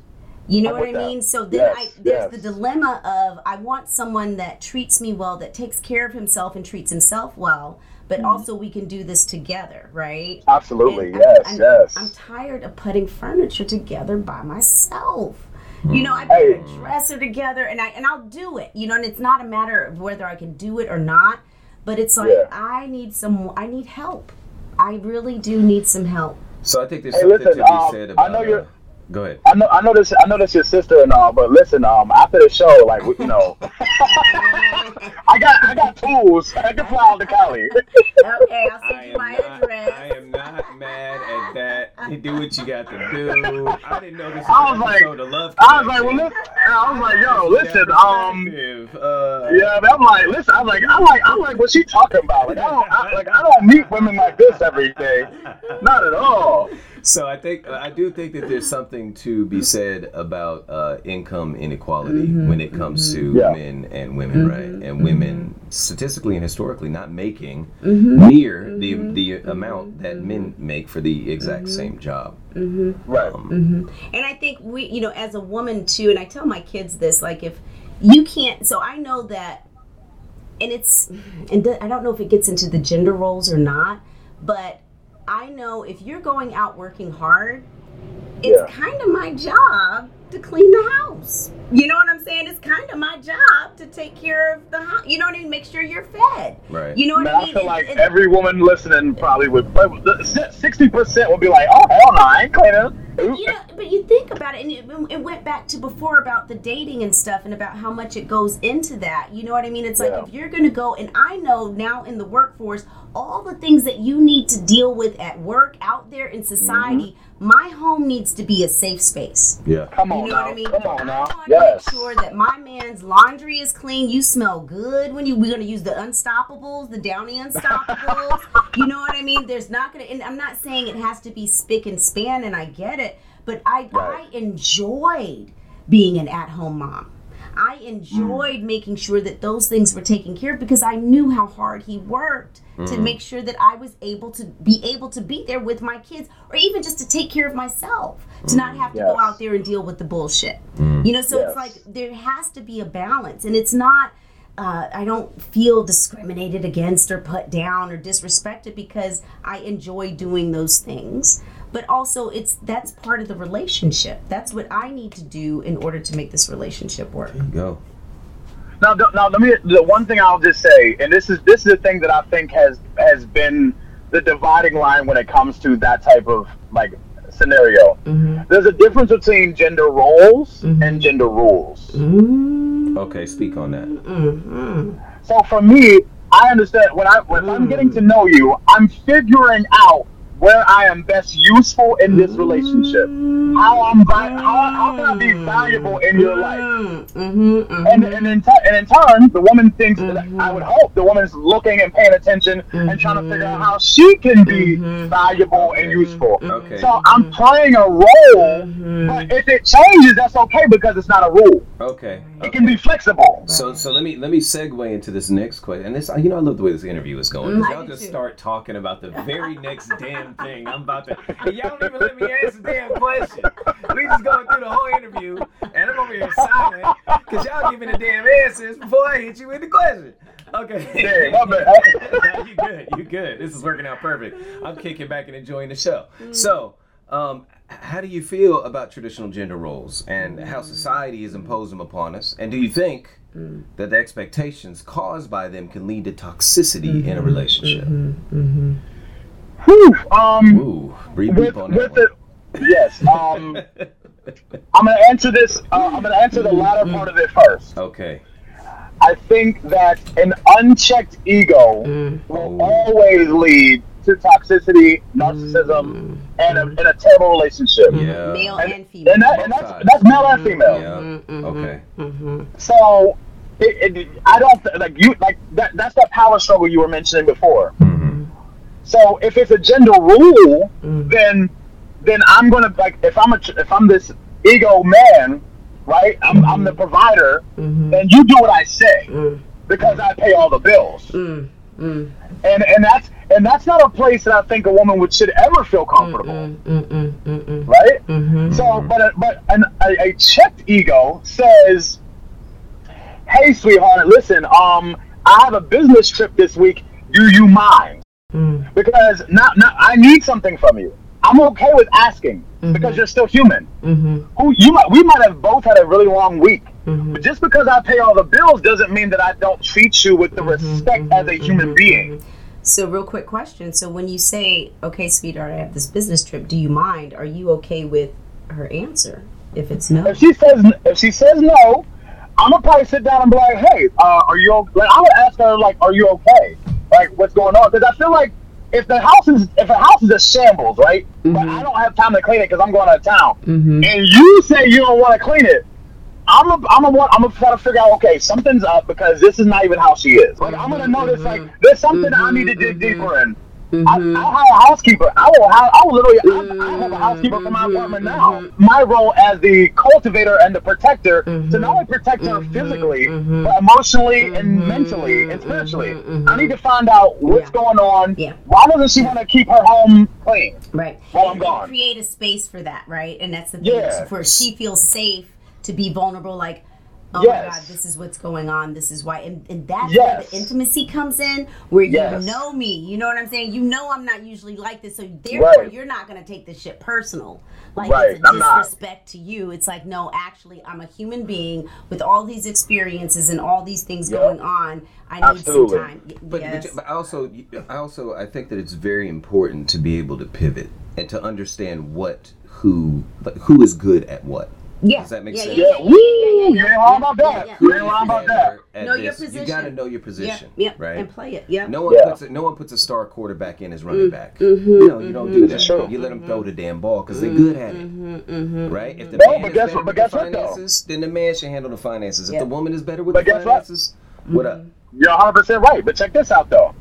You know I'm what I that. mean? So then Yes, I there's the dilemma of I want someone that treats me well, that takes care of himself and treats himself well, but Mm-hmm. also we can do this together, right? Absolutely. And yes. I'm, yes. I'm tired of putting furniture together by myself. You know, I put Hey. a dresser together and I and I'll do it. You know, and it's not a matter of whether I can do it or not, but it's like Yeah. I need some I need help. I really do need some help. So I think there's Hey, something listen, to be um, said I about. know you're- go ahead. I know, I know this, I know this your sister and all, but listen, um, after the show, like, you know, I got, I got tools. I can fly out to Cali. Okay, I'll send you my not, address. I am not mad at that. You do what you got to do. I didn't know this was I was an like- episode of Love I was like, well, listen, I was like, yo, listen, um, uh, yeah, but I'm like, listen, I'm like, I like, I like what she talking about. Like, I don't, I, like, I don't meet women like this every day, not at all. So I think I do think that there's something to be said about uh, income inequality mm-hmm. when it comes mm-hmm. to Yeah. men and women, mm-hmm. right? And women statistically and historically not making near the the amount that men make for the exact same job. Right. Um, And I think we, you know, as a woman too, and I tell my kids this, like if you can't, so I know that and it's and I don't know if it gets into the gender roles or not, but I know if you're going out working hard, it's Yeah. kind of my job to clean the house. You know what I'm saying? It's kind of my job to take care of the house. You know what I mean? Make sure you're fed. Right. You know what Man, I I mean? feel It- like it- every woman listening probably would. Sixty percent would be like, "Oh hell no, I ain't cleaning." you know, but you think about it, and it, it went back to before about the dating and stuff, and about how much it goes into that. You know what I mean? It's like Yeah. if you're going to go, and I know now in the workforce, all the things that you need to deal with at work, out there in mm-hmm. society. My home needs to be a safe space. Yeah. Come on You know now, what I mean? come on I now. want to Yes. make sure that my man's laundry is clean. You smell good when you. We're gonna use the Unstoppables, the Downy Unstoppables. you know what I mean? There's not gonna. And I'm not saying it has to be spick and span, and I get it. But I Right. I enjoyed being an at-home mom. I enjoyed Mm. making sure that those things were taken care of because I knew how hard he worked to Mm. make sure that I was able to be able to be there with my kids or even just to take care of myself, to not have to go Mm. Out there and deal with the bullshit. You know, so Yes. it's like there has to be a balance and it's not uh, I don't feel discriminated against or put down or disrespected because I enjoy doing those things. But also, it's that's part of the relationship. That's what I need to do in order to make this relationship work. There you go. Now, now let me. The one thing I'll just say, and this is this is the thing that I think has has been the dividing line when it comes to that type of like scenario. Mm-hmm. There's a difference between gender roles mm-hmm. and gender rules. Mm-hmm. Okay, speak on that. Mm-hmm. So for me, I understand when I when I'm getting to mm. know you, I'm figuring out where I am best useful in this relationship. How I'm vi- how, how can I be mm. valuable in your life? Mm-hmm, mm-hmm. And and in, t- and in turn, the woman thinks that mm-hmm. I would hope the woman's looking and paying attention and trying to figure out mm-hmm. how she can be valuable and useful. Okay. So I'm playing a role, but if it changes, that's okay because it's not a rule. Okay. It can be flexible. So so let me let me segue into this next question. And this you know I love the way this interview is going. Mm, I y'all just too. start talking about the very next damn thing. I'm about to and y'all don't even let me ask the damn question. We just going through the whole interview and I'm over here silent because y'all giving the damn answers before I hit you with the question. Okay. Yeah, my bad. you good. You good. This is working out perfect. I'm kicking back and enjoying the show. Mm. So, um, how do you feel about traditional gender roles and how mm. society is imposing them upon us? And do you think mm. that the expectations caused by them can lead to toxicity in a relationship? Mm-hmm, mm-hmm, mm-hmm. Whew, um, Ooh, breathe with deep on with that the yes, um, I'm gonna answer this. Uh, I'm gonna answer the latter part of it first. Okay. I think that an unchecked ego will always lead to toxicity, narcissism, and a, and a terrible relationship. Yeah. Male And, and female. and, that, and that's that's male and female. Yeah. Okay. Mhm. So, it, it, I don't like you like that. That's that power struggle you were mentioning before. Mhm. So if it's a gender rule, then then I'm gonna like if I'm a if I'm this ego man, right? I'm I'm the provider. and you do what I say because I pay all the bills. Mm, And and that's and that's not a place that I think a woman would should ever feel comfortable, mm, right? So, but a, but an, a, a checked ego says, "Hey, sweetheart, listen. Um, I have a business trip this week. Do you mind? Mm. Because not not I need something from you. I'm okay with asking mm-hmm. because you're still human. Mm-hmm. Who you might we might have both had a really long week, mm-hmm. but just because I pay all the bills doesn't mean that I don't treat you with the respect as a human being. So, real quick question. So, when you say, okay, sweetheart, I have this business trip, do you mind? Are you okay with her answer? If it's no. If she says if she says no, I'm gonna probably sit down and be like, hey, uh, are you? Like, I would ask her like, are you okay? Like, what's going on? Because I feel like if the house is if the house is a shambles, right? But I mm-hmm. don't have time to clean it because I'm going out of town, mm-hmm. and you say you don't want to clean it. I'm a, I'm a, I'm gonna try to figure out. Okay, something's up because this is not even how she is. Like I'm gonna mm-hmm. notice like there's something I need to dig deeper in. I, mm-hmm. I'll hire a housekeeper. I will. hi- I will literally. I, I have a housekeeper for my apartment mm-hmm. now. My role as the cultivator and the protector to not only protect her mm-hmm. physically, but emotionally and mentally and spiritually. I need to find out what's Yeah. going on. Yeah. Why doesn't she want to keep her home clean? Right. While I'm gone. Create a space for that, right? And that's the thing Yeah. where she feels safe to be vulnerable. Like, oh Yes. my god, this is what's going on. This is why, and, and that's Yes. where the intimacy comes in, where you Yes. know me. You know what I'm saying? You know I'm not usually like this, so therefore Right. you're not gonna take this shit personal. Like Right, it's a I'm not. disrespect to you. It's like no, actually, I'm a human being with all these experiences and all these things Yeah. going on. I need Absolutely. some time. But, yes. but, but also, I also I think that it's very important to be able to pivot and to understand what who like, who is good at what. Yeah. Does that make yeah, sense? Yeah, Yeah, yeah, yeah, woo, yeah, yeah, you yeah, ain't wrong about yeah, that. yeah, You yeah. ain't wrong about that. At Know your this, You position. got to know your position, Yeah, right? and play it. Yeah. No one Yeah. puts a, no one puts a star quarterback in as running mm-hmm. back. Mm-hmm. You know, you don't do mm-hmm. that. True. You let them throw the damn ball because they're good at it, Mm-hmm, right? If the No, man but is guess better what- but with guess the what, though? finances, then the man should handle the finances. If Yeah. the woman is better with But the guess what? finances, what up? You're 100 percent right. But check this out though.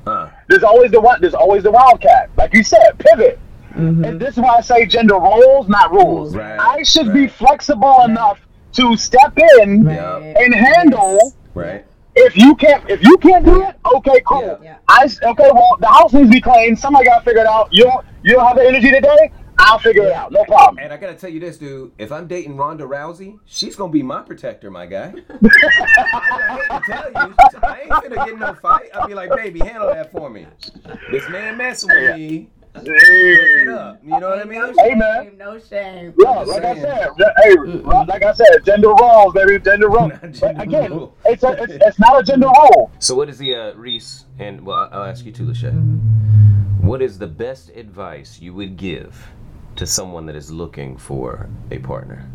There's always the one. There's always the wildcat. Like you said, pivot. Mm-hmm. And this is why I say gender roles, not rules. Right, I should be right. flexible enough to step in Yeah. and handle. Yes. right? If you can't, if you can't do it, okay, cool. Yeah. Yeah. I s- okay. Well, the house needs to be clean. Somebody got to figure it out. You don't. You don't have the energy today. I'll figure it out. No problem. And I gotta tell you this, dude. If I'm dating Ronda Rousey, she's gonna be my protector, my guy. I, I hate to tell you, I ain't gonna get in no fight. I'll be like, baby, handle that for me. This man messing with me. Hook. You know what I mean? Hey, man. No shame. Yeah, like I said, hey, uh, like I said, gender roles, baby, gender roles. But gender again, role. it's, a, it's it's not a gender role. So, what is the uh, Reese? And well, I'll ask you too, Lache. Mm-hmm. What is the best advice you would give to someone that is looking for a partner?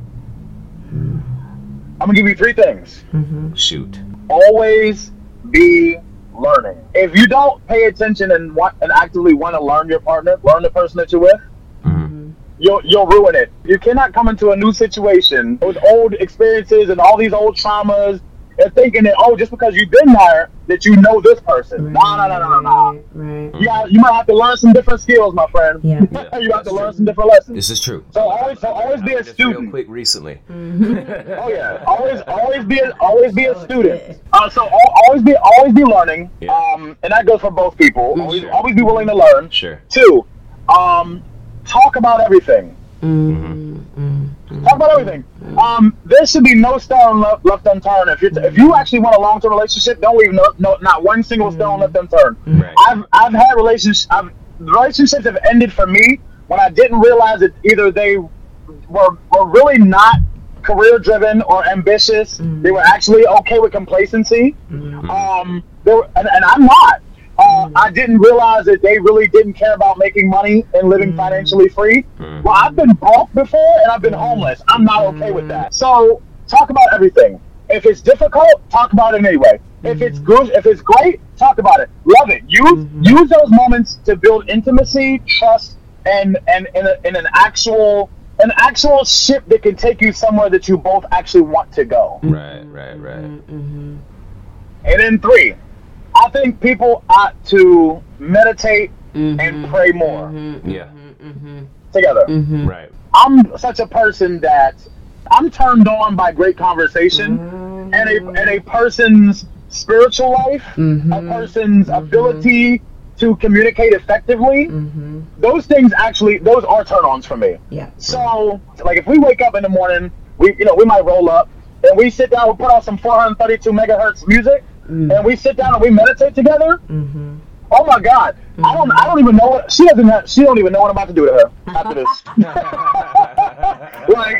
I'm gonna give you three things. Mm-hmm. Shoot. Always be learning. If you don't pay attention and want and actively want to learn your partner, learn the person that you're with, Mhm. you'll you'll ruin it. You cannot come into a new situation with old experiences and all these old traumas and thinking that oh, just because you've been there, that you know this person. No, no, no, no, no, no. Right. You, got, you might have to learn some different skills, my friend. Yeah. Yeah, you have that's to learn some different lessons. This is true. So always, so always be I a learned this Real student. quick recently. Oh yeah, always, always be, a, always be a Oh, student. Uh, so al- always be, always be learning. Yeah. Um, and that goes for both people. Always, Sure. always be willing to learn. Sure. Two, um, talk about everything. Talk about everything. Um, there should be no stone left, left unturned. If you if you actually want a long term relationship, don't leave no, no not one single stone left unturned. Right. I've I've had relationships. I've, relationships have ended for me when I didn't realize that either they were were really not career driven or ambitious. They were actually okay with complacency. Um, they were, and, and I'm not. Uh, I didn't realize that they really didn't care about making money and living mm. financially free. Mm. Well, I've been broke before and I've been mm. homeless. I'm not okay with that. So talk about everything. If it's difficult, talk about it anyway. If it's good, if it's great, talk about it. Love it. Use mm-hmm. use those moments to build intimacy, trust, and and in, a, in an actual an actual ship that can take you somewhere that you both actually want to go. Right. Right. Right. Mm-hmm. And then three, I think people ought to meditate and mm-hmm. pray more mm-hmm. Yeah. Mm-hmm. together. Right. I'm such a person that I'm turned on by great conversation and a and a person's spiritual life, a person's ability to communicate effectively. Those things actually those are turn-ons for me. Yeah. So, like if we wake up in the morning, we you know we might roll up and we sit down, we put on some 432 megahertz music, Mm. and we sit down and we meditate together. Mm-hmm. Oh my God, I don't I don't even know what she doesn't have. She don't even know what I'm about to do to her after this. like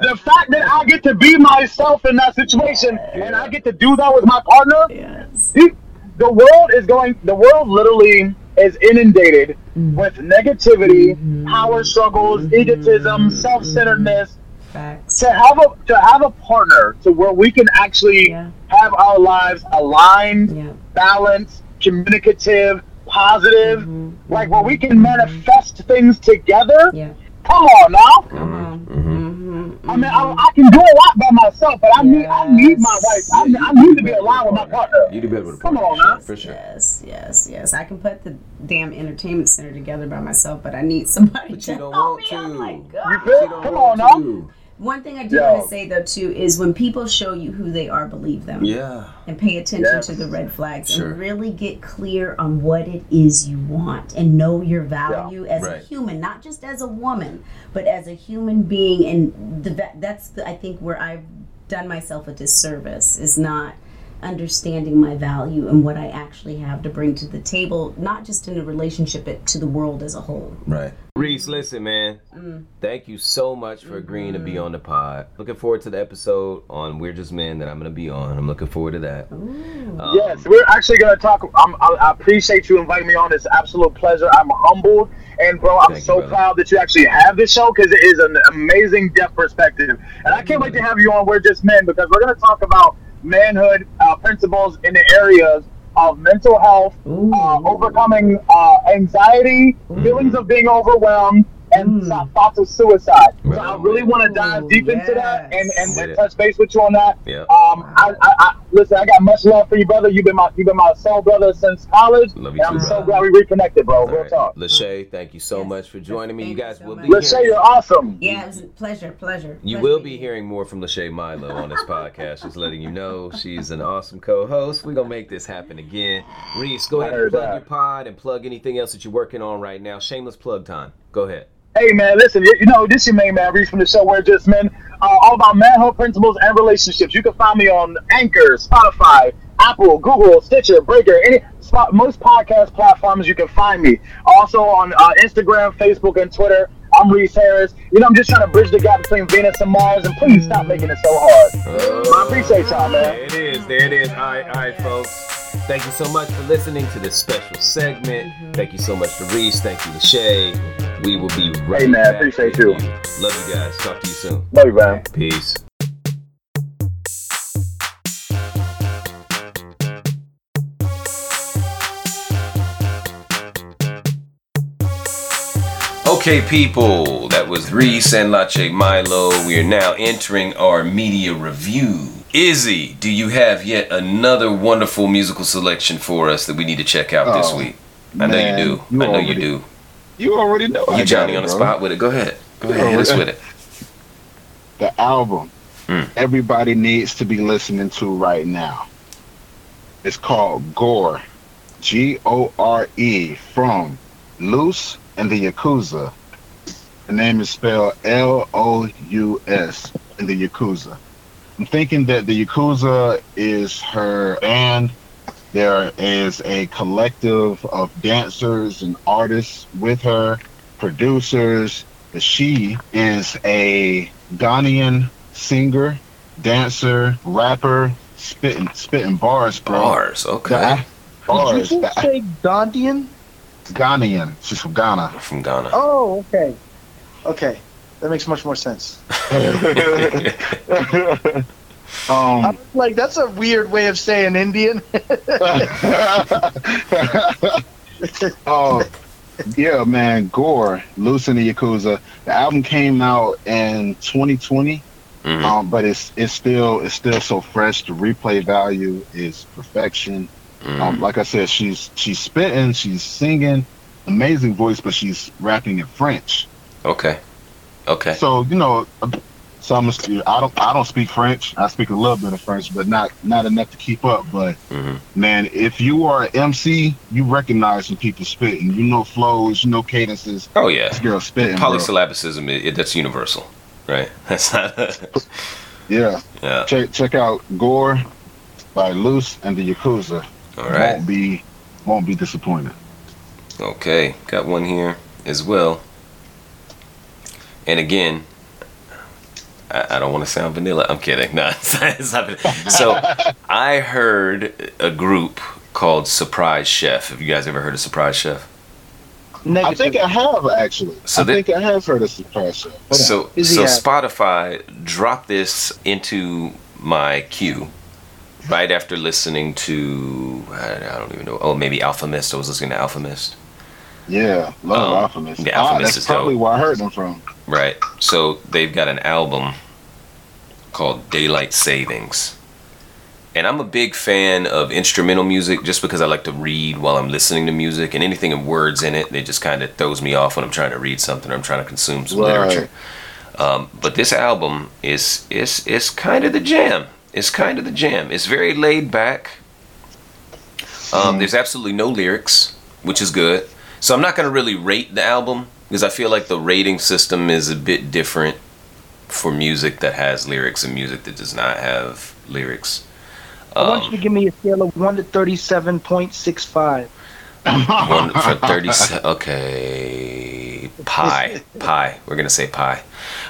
the fact that I get to be myself in that situation and I get to do that with my partner. Yes. Dude, the world is going. The world literally is inundated mm. with negativity, mm-hmm. power struggles, mm-hmm. egotism, self-centeredness. Facts. To have a to have a partner to where we can actually Yeah. have our lives aligned, Yeah. balanced, communicative, positive, mm-hmm. like where we mm-hmm. can manifest things together. Yeah. Come on now. Come on. Mm-hmm. I mean, I, I can do a lot by myself, but I need I need my wife. I, need- I need to be aligned with my partner. You do better with a Come partner, on, for sure. Yes, yes, yes. I can put the damn entertainment center together by myself, but I need somebody But to you don't help want me. to. Oh my You god. feel? You don't Come want on now. to. One thing I do Yo. want to say though too is when people show you who they are, believe them. Yeah. and pay attention Yes. to the red flags Sure. and really get clear on what it is you want and know your value as a human not just as a woman but as a human being and the, that's the, i think where i've done myself a disservice is not understanding my value and what I actually have to bring to the table, not just in a relationship, but to the world as a whole. Right. Reese, listen, man. Thank you so much for agreeing to be on the pod. Looking forward to the episode on We're Just Men that I'm going to be on. I'm looking forward to that. Um, Yes, we're actually going to talk. I'm, I, I appreciate you inviting me on. It's an absolute pleasure. I'm humbled. And, bro, I'm Thank you, so proud that you actually have this show because it is an amazing Def Perspective. And I can't wait to have you on We're Just Men because we're going to talk about manhood uh, principles in the areas of mental health, uh, overcoming uh, anxiety, feelings of being overwhelmed, and Mm. thoughts of suicide. So I really want to dive deep into that and, and, Yes. and touch base with you on that. Yeah. Um, I, I, I listen. I got much love for you, brother. You've been my you've been my soul brother since college, Love you and you I'm too, so glad we reconnected, bro. all Real right. talk. Lache, thank you so Yes. much for joining me. Thank You you guys so will much. be Let's hearing, you're awesome. Yeah, it was a pleasure, pleasure. you pleasure will be hearing more from Lache Milo on this podcast. Just letting you know she's an awesome co-host. We're gonna make this happen again. Reese, go ahead and plug that. your pod and plug anything else that you're working on right now. Shameless plug time. Go ahead. Hey man, listen, you, you know this is your main man, Reese from the show We're Just Men, uh, all about manhood principles and relationships. You can find me on Anchor, Spotify, Apple, Google, Stitcher, Breaker, any spot, most podcast platforms. You can find me. Also on uh, Instagram, Facebook, and Twitter. I'm Reese Harris. You know, I'm just trying to bridge the gap between Venus and Mars, and please stop making it so hard. I appreciate y'all, man. There it is. There it is. All right, all right, folks. Thank you so much for listening to this special segment. Mm-hmm. Thank you so much to Reese. Thank you to Shay. We will be right Hey, man, back appreciate you. Love you guys. Talk to you soon. Love you, man. Peace. Okay, people, that was Reese and Lache Milo. We are now entering our media review. Izzy, do you have yet another wonderful musical selection for us that we need to check out this Oh, week? I know you do. you I know you do. You already know. You Johnny it, on the bro. spot with it. Go ahead. Go ahead. Us with it. The album Mm. everybody needs to be listening to right now. It's called Gore, G O R E, from Lous and the Yakuza. The name is spelled L O U S in the Yakuza. I'm thinking that the Yakuza is her band. There is a collective of dancers and artists with her, producers. She is a Ghanaian singer, dancer, rapper, spitting spitting bars, bro. Bars. Okay. The- bars. Did you The- say Gondian? Ghanaian. She's from Ghana. From Ghana. Oh, okay. Okay. That makes much more sense. um, like, that's a weird way of saying Indian. oh, yeah, man. Gore, Lous in the Yakuza. The album came out in 2020, Mhm. um, but it's it's still it's still so fresh. The replay value is perfection. Mhm. Um, like I said, she's she's spitting, she's singing, amazing voice, but she's rapping in French. Okay. Okay. So you know, so I'm a, I don't I don't speak French. I speak a little bit of French, but not not enough to keep up. But Mhm. man, if you are an MC, you recognize when people spitting. You know flows, you know cadences. Oh yeah. This girl spitting. Polysyllabicism. It, it, that's universal, right? That's not. Yeah, yeah. check check out Gore by Lous and the Yakuza. All right. Won't be won't be disappointed. Okay. Got one here as well. And again, I, I don't want to sound vanilla. I'm kidding. No, it's not, it's not vanilla. So I heard a group called Surprise Chef. Have you guys ever heard of Surprise Chef? I think I have actually. So I thi- think I have heard of Surprise Chef. Hold. So, so at- Spotify dropped this into my queue right after listening to I, I don't even know. Oh, maybe Alfa Mist. I was listening to Alfa Mist. Yeah, love um, yeah, ah, that's is probably dope. where I heard them from. Right. So they've got an album called Daylight Savings. And I'm a big fan of instrumental music just because I like to read while I'm listening to music and anything in words in it, it just kind of throws me off when I'm trying to read something or I'm trying to consume some Right. literature. Um, but this album is is is kind of the jam. It's kind of the jam. It's very laid back. Um, there's absolutely no lyrics, which is good. So I'm not going to really rate the album because I feel like the rating system is a bit different for music that has lyrics and music that does not have lyrics. I want you Um, to give me a scale of one to thirty-seven point six five. one for thirty. se- Okay, pie, pie. We're gonna say pie.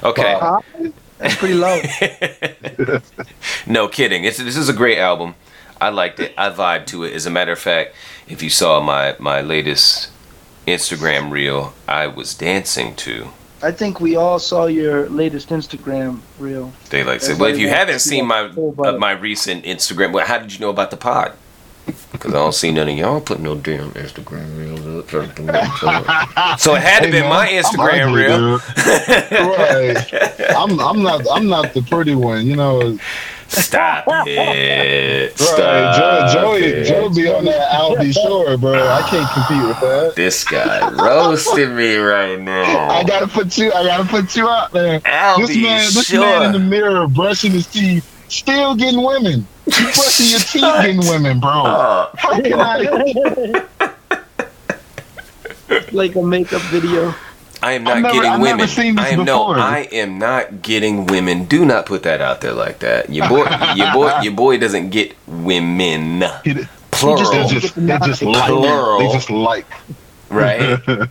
Okay. That's pretty low. No kidding. It's, this is a great album. I liked it. I vibed to it. As a matter of fact, if you saw my my latest Instagram reel, I was dancing to. I think we all saw your latest Instagram reel. Daylight said, "Well, if you you haven't seen my see that full uh, my recent Instagram, well, how did you know about the pod? Because I don't see none of y'all put no damn Instagram reels up. So it had to Hey, be man, my I'm Instagram reel. right. I'm I'm not I'm not the pretty one, you know. Stop it! Right. Stop Joe, Joey, it. Joe be on that Albie Shore, bro. I can't compete with that. This guy roasting me right now. I gotta put you. I gotta put you out there. Albie this man, this Shore. man in the mirror brushing his teeth, still getting women. You brushing your teeth, getting women, bro. Oh, How can I? like a makeup video. I am not never- getting I've never women. seen this I am no. I am not getting women. Do not put that out there like that. Your boy, your boy, your boy doesn't get women. He- They Plural, just, they just like. Plural. They just like. right?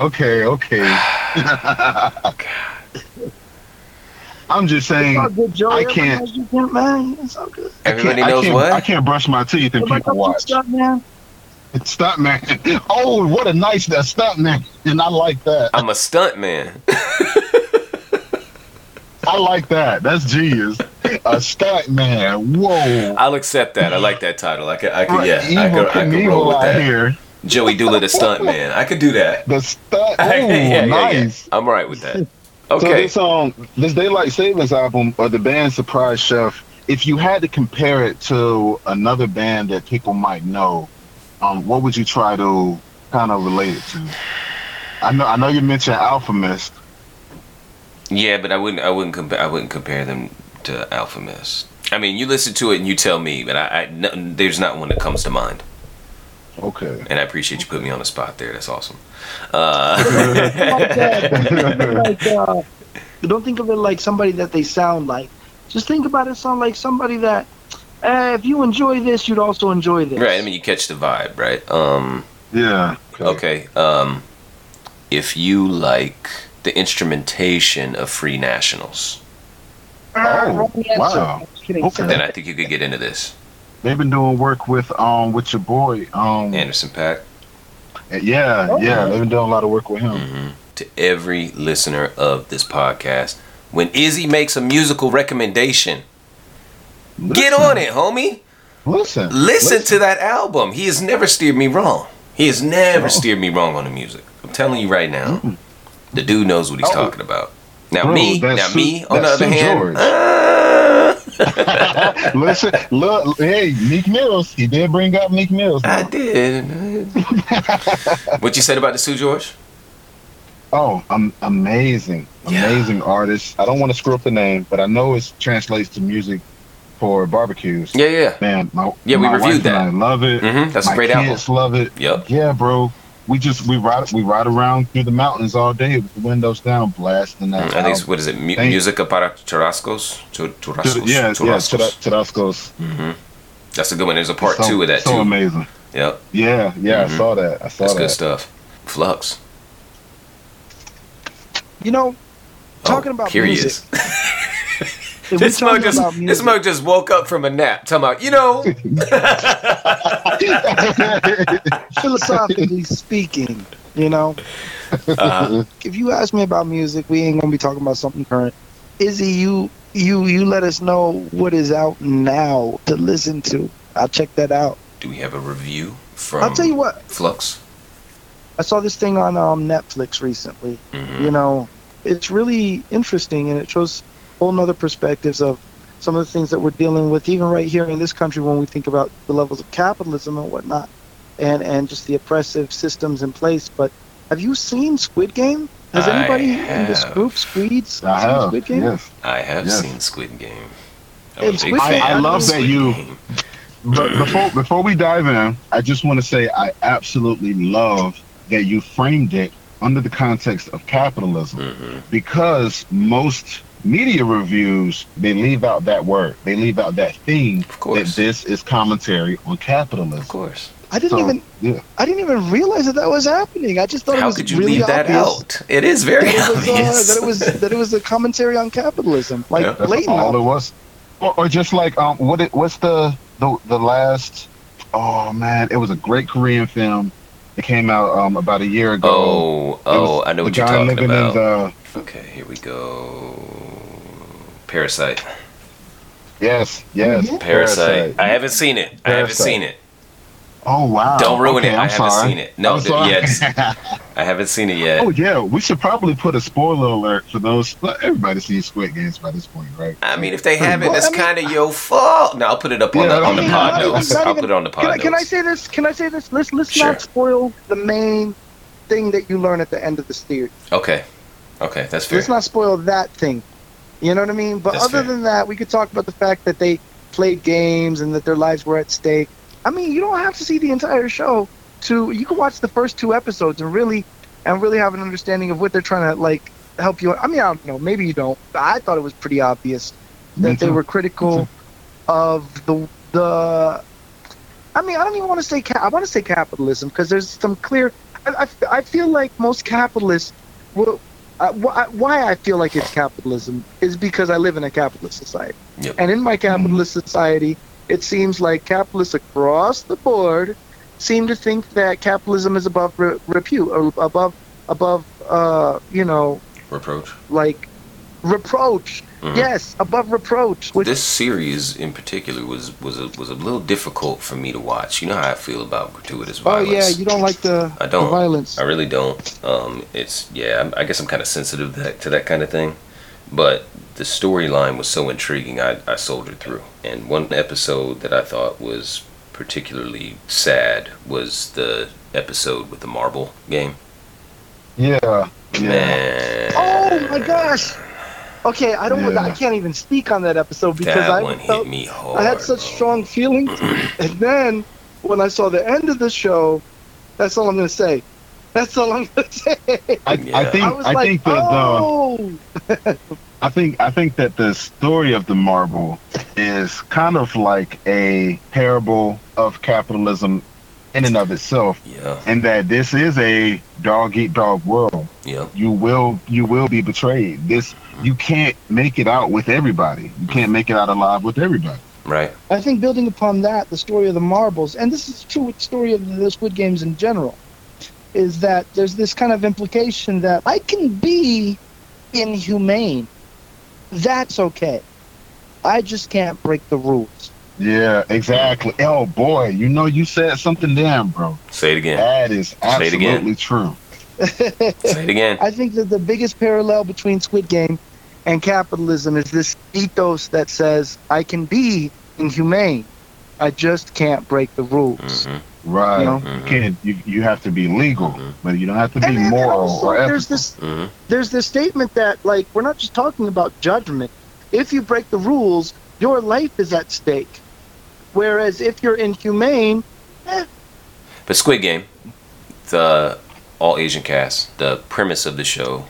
Okay, okay. I'm just saying. It's all good, Joey. I can't- Everybody knows man. It's all good. I can't- I can't- what. I can't brush my teeth and Everybody people knows watch. stuff, man. Stunt man. Oh, what a nice that stunt man. And I like that. I'm a stunt man. I like that. That's genius. A stunt man. Whoa. I'll accept that. I like that title. I could, I could, Right, yeah, I could, I could roll with that. here. Joey Doolah, the stunt man. I could do that. The stunt. Oh, Yeah, yeah, yeah. nice. I'm right with that. Okay. So this um this Daylight Savings album or the band Surprise Chef, if you had to compare it to another band that people might know, um, what would you try to kind of relate it to? I know I know you mentioned Alfa Mist. Yeah, but I wouldn't. I wouldn't compare. I wouldn't compare them to Alfa Mist. I mean, you listen to it and you tell me, but I, I no, there's not one that comes to mind. Okay. And I appreciate you putting me on the spot there. That's awesome. Uh, like that. like, uh, don't think of it like somebody that they sound like. Just think about it sound like somebody that, uh, if you enjoy this, you'd also enjoy this. right. I mean, you catch the vibe, right? Um, Yeah. okay. Um, if you like the instrumentation of Free Nationals, Oh, wow. sir. Just kidding. Okay. then I think you could get into this. They've been doing work with um with your boy um Anderson .Paak. yeah Oh, yeah they've been doing a lot of work with him. hmm To every listener of this podcast, when Izzy makes a musical recommendation, get on it, homie. Listen. Listen to that album. He has never steered me wrong. He has never Oh. steered me wrong on the music. I'm telling you right now, Mm-mm. the dude knows what he's Oh. talking about. Now Bro, me, now Sue- me, on the other Sue hand, uh, Listen, look, hey, Meek Mills. He did bring up Meek Mills. I did. what you said about the Seu Jorge? oh, um, amazing, Yeah. amazing artist. I don't want to screw up the name, but I know it translates to music for barbecues. Yeah, yeah. Man, my, Yeah, we reviewed wife and that. I love it. hmm That's my a great album. kids love it. Yep. Yeah, bro. We just we ride we ride around through the mountains all day with the windows down, blasting that. I think what is it? Mu- Thank- Música para churrascos? Chur- To Churrascos. the- yeah, yeah, churrascos. Churrascos. hmm That's a good one. There's a part so, two of that so too. amazing. Yep. Yeah, yeah, Mhm. I saw that. I saw that. That's that. good stuff. Flux. You know, talking Oh, about here he music. is. if we This mug just this music, mug just woke up from a nap. Talking about, you know. philosophically speaking, you know, Uh, if you ask me about music, we ain't gonna be talking about something current. Izzy, you you you let us know what is out now to listen to. I'll check that out. do we have a review from I'll tell you what. Flux? I saw this thing on um, Netflix recently. Mhm. You know, it's really interesting and it shows whole nother perspectives of some of the things that we're dealing with, even right here in this country when we think about the levels of capitalism and whatnot, and and just the oppressive systems in place. But have you seen Squid Game? Has I anybody in this have. group, Squeeds, I seen have. Squid Game? Yes. I have Yes. seen Squid Game. I'm a big Squid Game- I- I love that you- But before before we dive in, I just want to say I absolutely love that you framed it under the context of capitalism Mhm. because most media reviews they leave out that word. They leave out that theme Of that this is commentary on capitalism. Of course. I didn't So, even yeah. I didn't even realize that that was happening. I just thought it How was could you really leave that obvious out? It is very That it, was, uh, obvious. that it was that it was a commentary on capitalism, like Yeah. That's blatant. all it was. Or, or just like um, what it what's the the the last? Oh man, it was a great Korean film. It came out um about a year ago. oh, oh, I know what you're guy talking living about. in the Okay, here we go. Parasite. yes yes mm-hmm. Parasite. I haven't seen it. I haven't seen it. Oh wow! Don't ruin Okay, it. I I'm haven't sorry. seen it. No, I'm th- sorry. I haven't seen it yet. oh yeah, we should probably put a spoiler alert for those. well, Everybody's seen Squid Games by this point, right? I mean, if they haven't, Well, that's I mean- kind of your fault. No, I'll put it up on Yeah, the on the I mean, pod not even- notes. not I'll even- put it on the pod Can I, can I say this? Can I say this? Let's let's Sure. not spoil the main thing that you learn at the end of the series. Okay, okay, that's fair. Let's not spoil that thing. You know what I mean? But That's other fair. than that, we could talk about the fact that they played games and that their lives were at stake. I mean, you don't have to see the entire show to you can watch the first two episodes and really and really have an understanding of what they're trying to like help you. I mean, I don't know, maybe you don't. I thought it was pretty obvious that they were critical of the the I mean, I don't even want to say ca- I want to say capitalism because there's some clear. I, I, I feel like most capitalists will. Uh, wh- why I feel like it's capitalism is because I live in a capitalist society, Yep. and in my capitalist society, it seems like capitalists across the board seem to think that capitalism is above re- repute or above above uh, you know Reproach. like reproach. Mhm. Yes, above reproach. Which This series in particular was was a, was a little difficult for me to watch. You know how I feel about gratuitous violence. oh yeah, you don't like the, I don't. the violence. I really don't. Um, it's yeah. I'm- I guess I'm kind of sensitive to that, to that kind of thing. But the storyline was so intriguing. I I soldiered through. And one episode that I thought was particularly sad was the episode with the marble game. Yeah, yeah. Man. Oh my gosh. Okay, I don't. Yeah. I can't even speak on that episode because that I one felt hit me hard. I had such bro. strong feelings, and then when I saw the end of the show, that's all I'm gonna say. That's all I'm gonna say. I, Yeah. I think I was I like, think that the oh, I think I think that the story of the marble is kind of like a parable of capitalism in and of itself, Yeah. and that this is a dog eat dog world. Yep. You will you will be betrayed. This mm-hmm. you can't make it out with everybody. You can't make it out alive with everybody. Right. I think building upon that, the story of the marbles, and this is true with the story of the Squid Games in general, is that there's this kind of implication that I can be inhumane. That's okay. I just can't break the rules. Yeah, exactly. Oh boy, you know you said something damn, bro. Say it again. That is Say it again. absolutely true. Say it again. I think that the biggest parallel between Squid Game and capitalism is this ethos that says I can be inhumane. I just can't break the rules. hmm Right. You know? You can't you, you have to be legal, Mhm. but you don't have to be And then moral also, or ethical. there's this hmm there's this statement that like we're not just talking about judgment. If you break the rules, your life is at stake. Whereas if you're inhumane, But Squid Game, the all Asian cast, the premise of the show.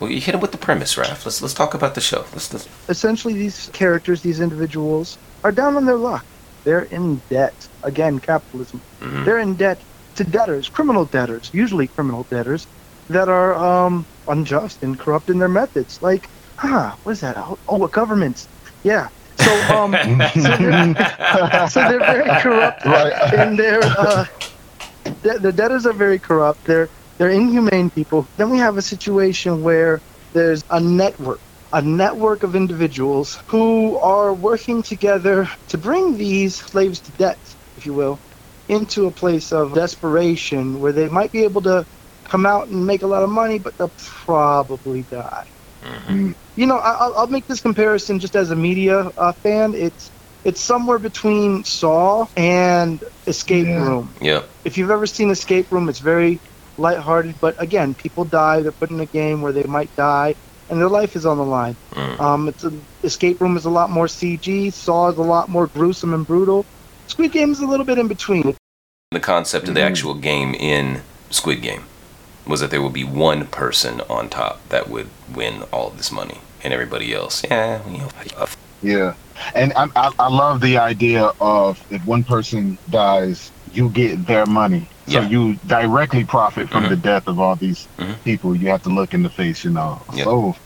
Well, you hit it with the premise, Raph. Let's let's talk about the show. Let's, let's essentially these characters, these individuals, are down on their luck. They're in debt. Again, capitalism. mhm. They're in debt to debtors, criminal debtors, usually criminal debtors, that are um, unjust and corrupt in their methods. Like, huh, what is that? Oh, oh governments. Yeah. So, um, so, they're, so they're very corrupt Right. and they're uh, the, the debtors are very corrupt. They're they're inhumane people. Then we have a situation where there's a network, a network of individuals who are working together to bring these slaves to debt, if you will, into a place of desperation where they might be able to come out and make a lot of money, but they'll probably die. Mhm. You know, I, I'll, I'll make this comparison just as a media uh, fan. It's it's somewhere between Saw and Escape Yeah. Room. Yeah. If you've ever seen Escape Room, it's very lighthearted, but again, people die. They're put in a game where they might die, and their life is on the line. Mm. Um, it's a, Escape Room is a lot more CG. Saw is a lot more gruesome and brutal. Squid Game is a little bit in between. The concept of the Mhm. actual game in Squid Game was that there would be one person on top that would win all of this money, and everybody else. Yeah, you know, uh, Yeah, and I, I, I love the idea of if one person dies, you get their money. So Yeah. you directly profit from Mhm. the death of all these Mhm. people. You have to look in the face, you know. Yeah. So,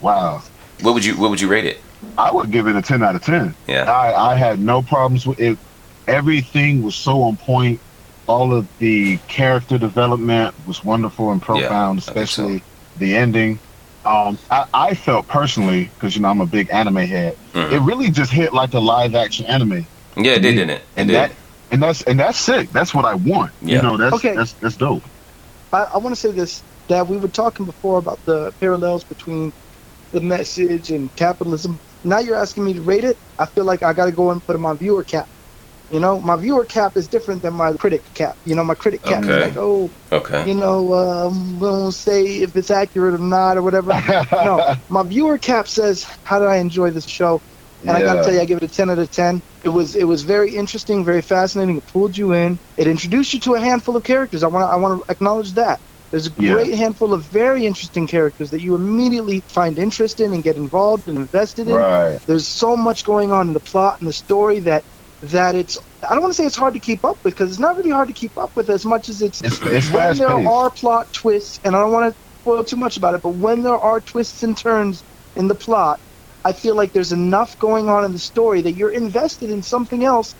wow. what would you what would you rate it? I would give it a 10 out of 10. Yeah. I, I had no problems with it. Everything was so on point. All of the character development was wonderful and profound, I think so. especially the ending. Um, I, I felt personally, because you know I'm a big anime head, Mhm. it really just hit like a live action anime, Yeah, it did, didn't it? It and did. that and that's and that's sick. That's what I want. Yeah. You know, that's Okay. that's that's dope. I, I want to say this that we were talking before about the parallels between the message and capitalism. Now you're asking me to rate it. I feel like I got to go and put it on viewer cap. You know, my viewer cap is different than my critic cap. You know, my critic cap Okay. is like, oh, okay. you know, um, we won't say if it's accurate or not or whatever. no, my viewer cap says, how did I enjoy this show? And I gotta tell you, I give it a 10 out of 10. It was it was very interesting, very fascinating. It pulled you in. It introduced you to a handful of characters. I want to I want to acknowledge that. There's a Yeah. great handful of very interesting characters that you immediately find interest in and get involved and invested in. right. There's so much going on in the plot and the story that that it's I don't want to say it's hard to keep up with because it's not really hard to keep up with as much as it's It's, it's when there paced. are plot twists, and I don't want to spoil too much about it, but when there are twists and turns in the plot, I feel like there's enough going on in the story that you're invested in something else.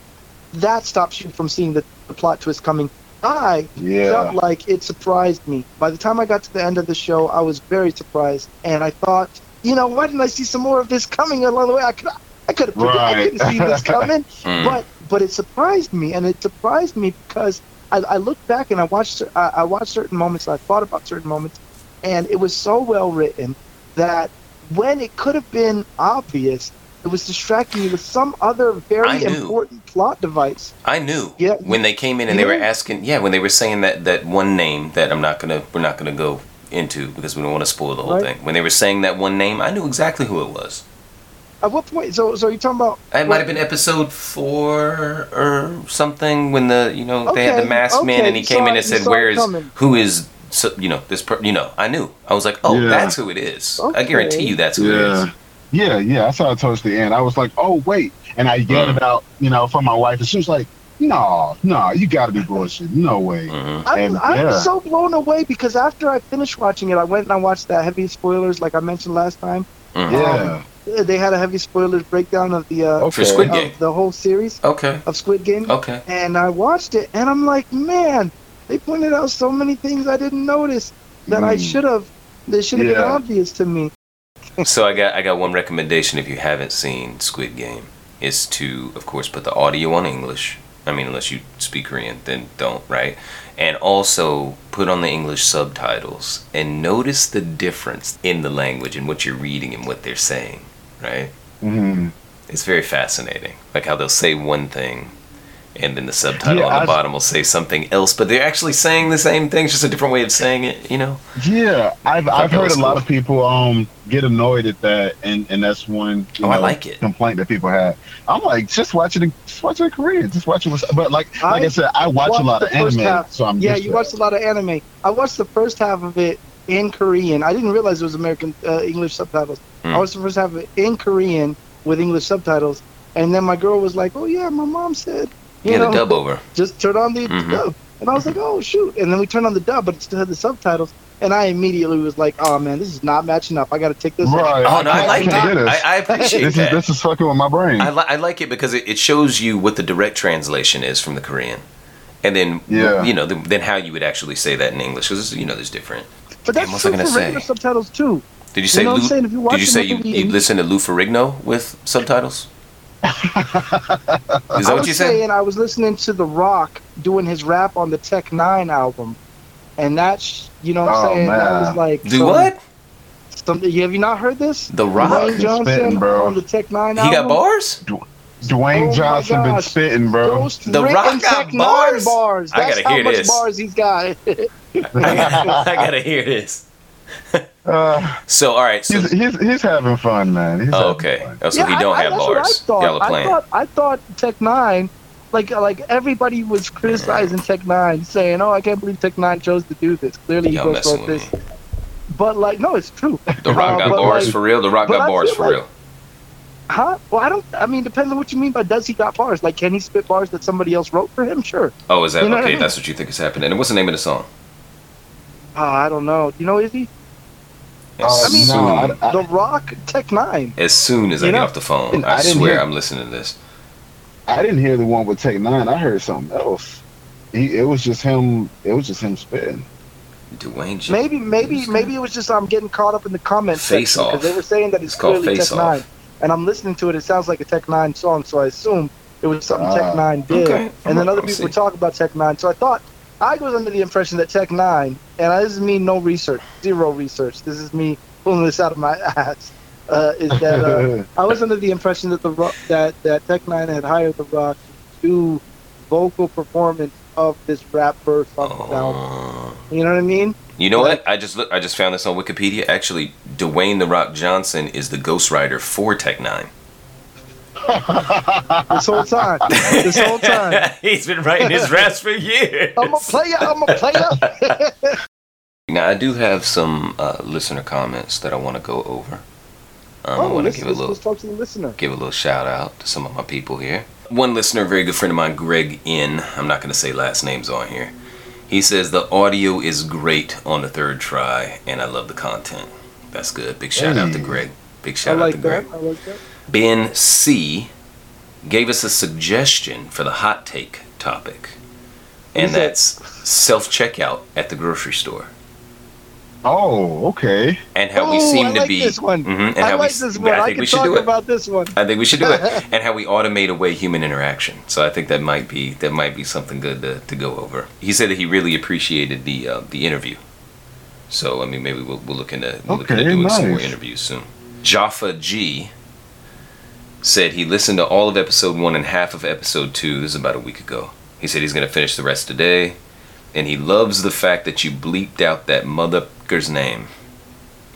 That stops you from seeing the, the plot twist coming. I Yeah. felt like it surprised me. By the time I got to the end of the show, I was very surprised, and I thought, you know, why didn't I see some more of this coming along the way? I could, I could have, I Right. couldn't see this coming. Mm. But but it surprised me, and it surprised me because I, I looked back and I watched I, I watched certain moments, I thought about certain moments, and it was so well written that when it could have been obvious, it was distracting you with some other very important plot device. I knew Yeah. when they came in and You they were asking. Yeah, when they were saying that that one name that I'm not gonna we're not gonna go into because we don't want to spoil the whole Right. thing. When they were saying that one name, I knew exactly who it was. At what point? So so you're talking about? It might have been episode four or something when the you know they had the Okay, masked man and he you came saw in and said, "Where is coming. who is so, you know this per-, you know?" I knew. I was like, "Oh, Yeah. that's who it is. I guarantee you that's who it is." Yeah. Yeah, yeah. I saw it towards the end. I was like, oh, wait. And I yelled Mm. out, you know, from my wife. And she was like, no, no, you got to be bullshit. No way. hmm I, And, was, I yeah. so blown away because after I finished watching it, I went and I watched that heavy spoilers, like I mentioned last time. hmm Yeah. Uh, They had a heavy spoilers breakdown of the uh, For Squid of Game. the whole series Okay. of Squid Game. Okay. and I watched it, and I'm like, man, they pointed out so many things I didn't notice that I Mm. should have. They should have been obvious to me. So I got I got one recommendation if you haven't seen Squid Game is to of course put the audio on English. I mean unless you speak Korean then don't, right? And also put on the English subtitles and notice the difference in the language and what you're reading and what they're saying, right? hmm It's very fascinating. Like how they'll say one thing and then the subtitle Yeah, on the I- bottom will say something else, but they're actually saying the same thing, it's just a different way of saying it, you know? Yeah. I've, I've heard was a lot of people um get annoyed at that. And, and that's one you Oh, I like it. complaint that people have. I'm like, just watch it, in, just watch it in Korean. Just watch it. With, but like, like I, I said, I watch a lot of anime. half. So I'm yeah, you to watched a lot of anime. I watched the first half of it in Korean. I didn't realize it was American uh, English subtitles. Hmm. I was the first half of it in Korean with English subtitles, and then my girl was like, "Oh yeah, my mom said." You Yeah, know, the dub over. just turn on the Mhm. dub. And I was like, oh, shoot. And then we turned on the dub, but it still had the subtitles. And I immediately was like, oh, man, this is not matching up. I got to take this. it. off. Right. Oh no, I, I like can't it. I, I appreciate this that. is this is fucking with my brain. I, li- I like it because it, it shows you what the direct translation is from the Korean, and then Yeah. you know the, then how you would actually say that in English because you know there's different. But Damn, that's what's I true gonna for regular subtitles, too. Did you say know what I'm saying? If you watch did you say you, movie you listen to Lou Ferrigno with subtitles? Is that I what was you said? saying I was listening to The Rock doing his rap on the Tech Nine album. And that's, you know what I'm Oh, saying? That man. was like. Do some- what? Something, have you not heard this? The Rock? Dwayne Johnson spitting, bro. on the Tech Nine He got bars? Dwayne Oh Johnson been spitting, bro. Those The Rock got Tech Nine bars? bars. I That's gotta how hear much this. bars he's got. I gotta, I gotta hear this. Uh, So all right, so he's, he's he's having fun, man. He's oh, okay. fun. Oh, so he don't I, I, have that's what bars. I thought. Y'all are I thought I thought Tech Nine, like like everybody was criticizing Tech Nine, saying, "Oh, I can't believe Tech Nine chose to do this." Clearly, he Y'all goes messing this. me. but like, no, it's true. The Rock Uh, got but, bars like- for real. The Rock got bars for like- real. Huh? Well, I don't. I mean, depends on what you mean by does he got bars? Like, can he spit bars that somebody else wrote for him? Sure. Oh, is that You know what I okay? mean? That's what you think is happening. And what's the name of the song? Uh, I don't know. You know, is he Uh, As I mean, soon, no, I- The Rock Tech Nine? as soon as I You get off the phone, I I, swear hear- I'm listening to this. I didn't hear the one with Tech Nine. I heard something else. He, it was just him. It was just him spitting. Dwayne. J- Maybe, maybe, maybe it was just I'm getting caught up in the comments Face section Off. because they were saying that it's, It's called clearly Face Tech Off. Nine, and I'm listening to it. It sounds like a Tech Nine song, so I assume it was something Ah, Tech Nine did. okay. And then other people see. talking about Tech Nine, so I thought I was under the impression that Tech Nine, and this is me, no research, zero research. This is me pulling this out of my ass. Uh, is that uh, I was under the impression that the that that Tech Nine had hired the Rock to do vocal performance of this rap verse on the album. Uh, You know what I mean? you know what? I just look. I just found this on Wikipedia. Actually, Dwayne the Rock Johnson is the ghostwriter for Tech Nine. This whole time, this whole time, He's been writing his raps for years. I'm a player. I'm a player. Now I do have some uh, listener comments that I want to go over. Um, I oh, want to give a little let's talk to the listener. give a little shout out to some of my people here. One listener, very good friend of mine, Greg N. I'm not going to say last names on here. He says the audio is great on the third try, and I love the content. That's good. Big shout out to Greg. Big shout out to that. Greg. I like that. Ben C. gave us a suggestion for the hot take topic, and that's self checkout at the grocery store. Oh, okay. and how we Oh, seem I to like be this one. Mhm, and I how like we, this one. I I, think can we should talk do it. about this one. I think we should do it, and how we automate away human interaction. So I think that might be that might be something good to, to go over. He said that he really appreciated the uh, the interview. So I mean, maybe we'll, we'll look into we'll look into Okay, doing some more interviews soon. Jaffa G said he listened to all of episode one and half of episode two. This is about a week ago. He said he's gonna finish the rest today, and he loves the fact that you bleeped out that motherfucker's name.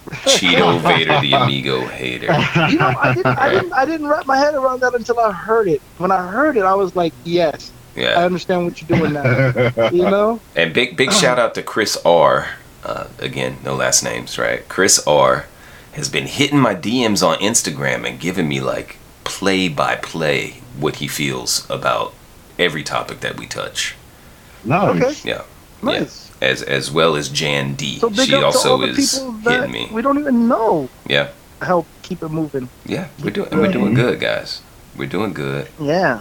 Cheeto Vader, the Amigo hater. You know, I didn't, I didn't, I didn't wrap my head around that until I heard it. When I heard it, I was like, yes, I understand what you're doing now. You know? And big big shout out to Chris R. Uh, again, no last names, right? Chris R. has been hitting my DMs on Instagram and giving me like play by play what he feels about every topic that we touch. nice. Yeah. Nice. Yeah. As as well as Jan D. So she also is people hitting me. we don't even know Yeah. help keep it moving. Yeah. We're doing we're doing good, guys. We're doing good. Yeah.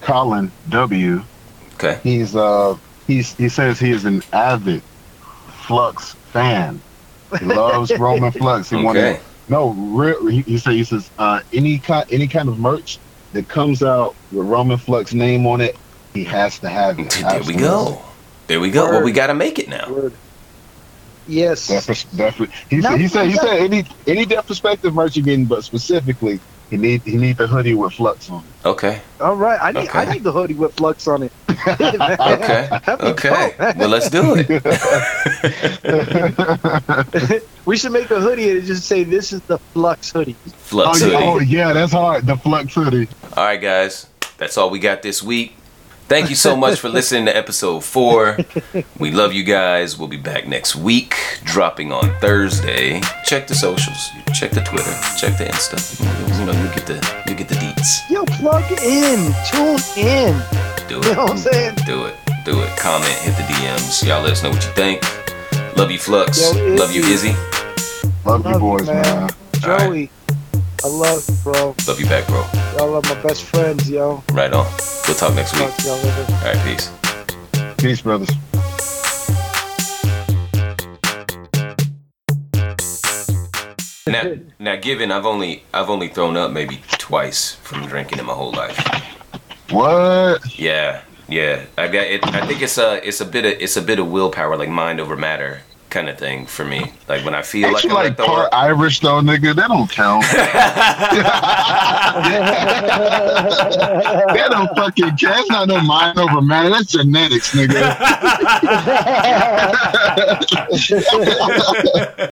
Colin W. Okay. He's uh he's he says he is an avid Flux fan. He loves Roman Flux. He Okay. wanted no real. He, he said he says uh, any kind any kind of merch that comes out with Roman Flux name on it, he has to have it. There we go. There we go. Well, we got to make it now. Word. Yes. Definitely, definitely. He Now, said he said he that- said any any Def perspective merch you getting, but specifically he need he need the hoodie with Flux on it. Okay. All right. I need, I need the hoodie with flux on it. Okay. Okay. go. Well, let's do it. we should make a hoodie and just say this is the flux hoodie. oh, Flux yeah, hoodie. oh yeah, that's hard. The Flux hoodie. All right, guys. That's all we got this week. Thank you so much for listening to episode four. We love you guys. We'll be back next week, dropping on Thursday. Check the socials. Check the Twitter. Check the Insta. You know, you get the you get the deets. Yo, plug in, tune in. Do it. You know what I'm saying? Do it. Do it. Comment. Hit the DMs. Y'all let us know what you think. Love you, Flux. Yo, Love you, Izzy. Izzy. Love, Love you boys, you, man. man. Joey, I love you, bro. Love you back, bro. Y'all are my best friends, yo. Right on. We'll talk next week. Talk y'all later. All right, peace. Peace, brothers. Now, now, given I've only I've only thrown up maybe twice from drinking in my whole life. What? Yeah, yeah. I got it. I think it's a it's a bit of it's a bit of willpower, like mind over matter kind of thing for me. Like when I feel Ain't like you I'm like part up. Irish though, nigga? That don't count. that don't fucking count. That's not no mind over matter. That's genetics, nigga.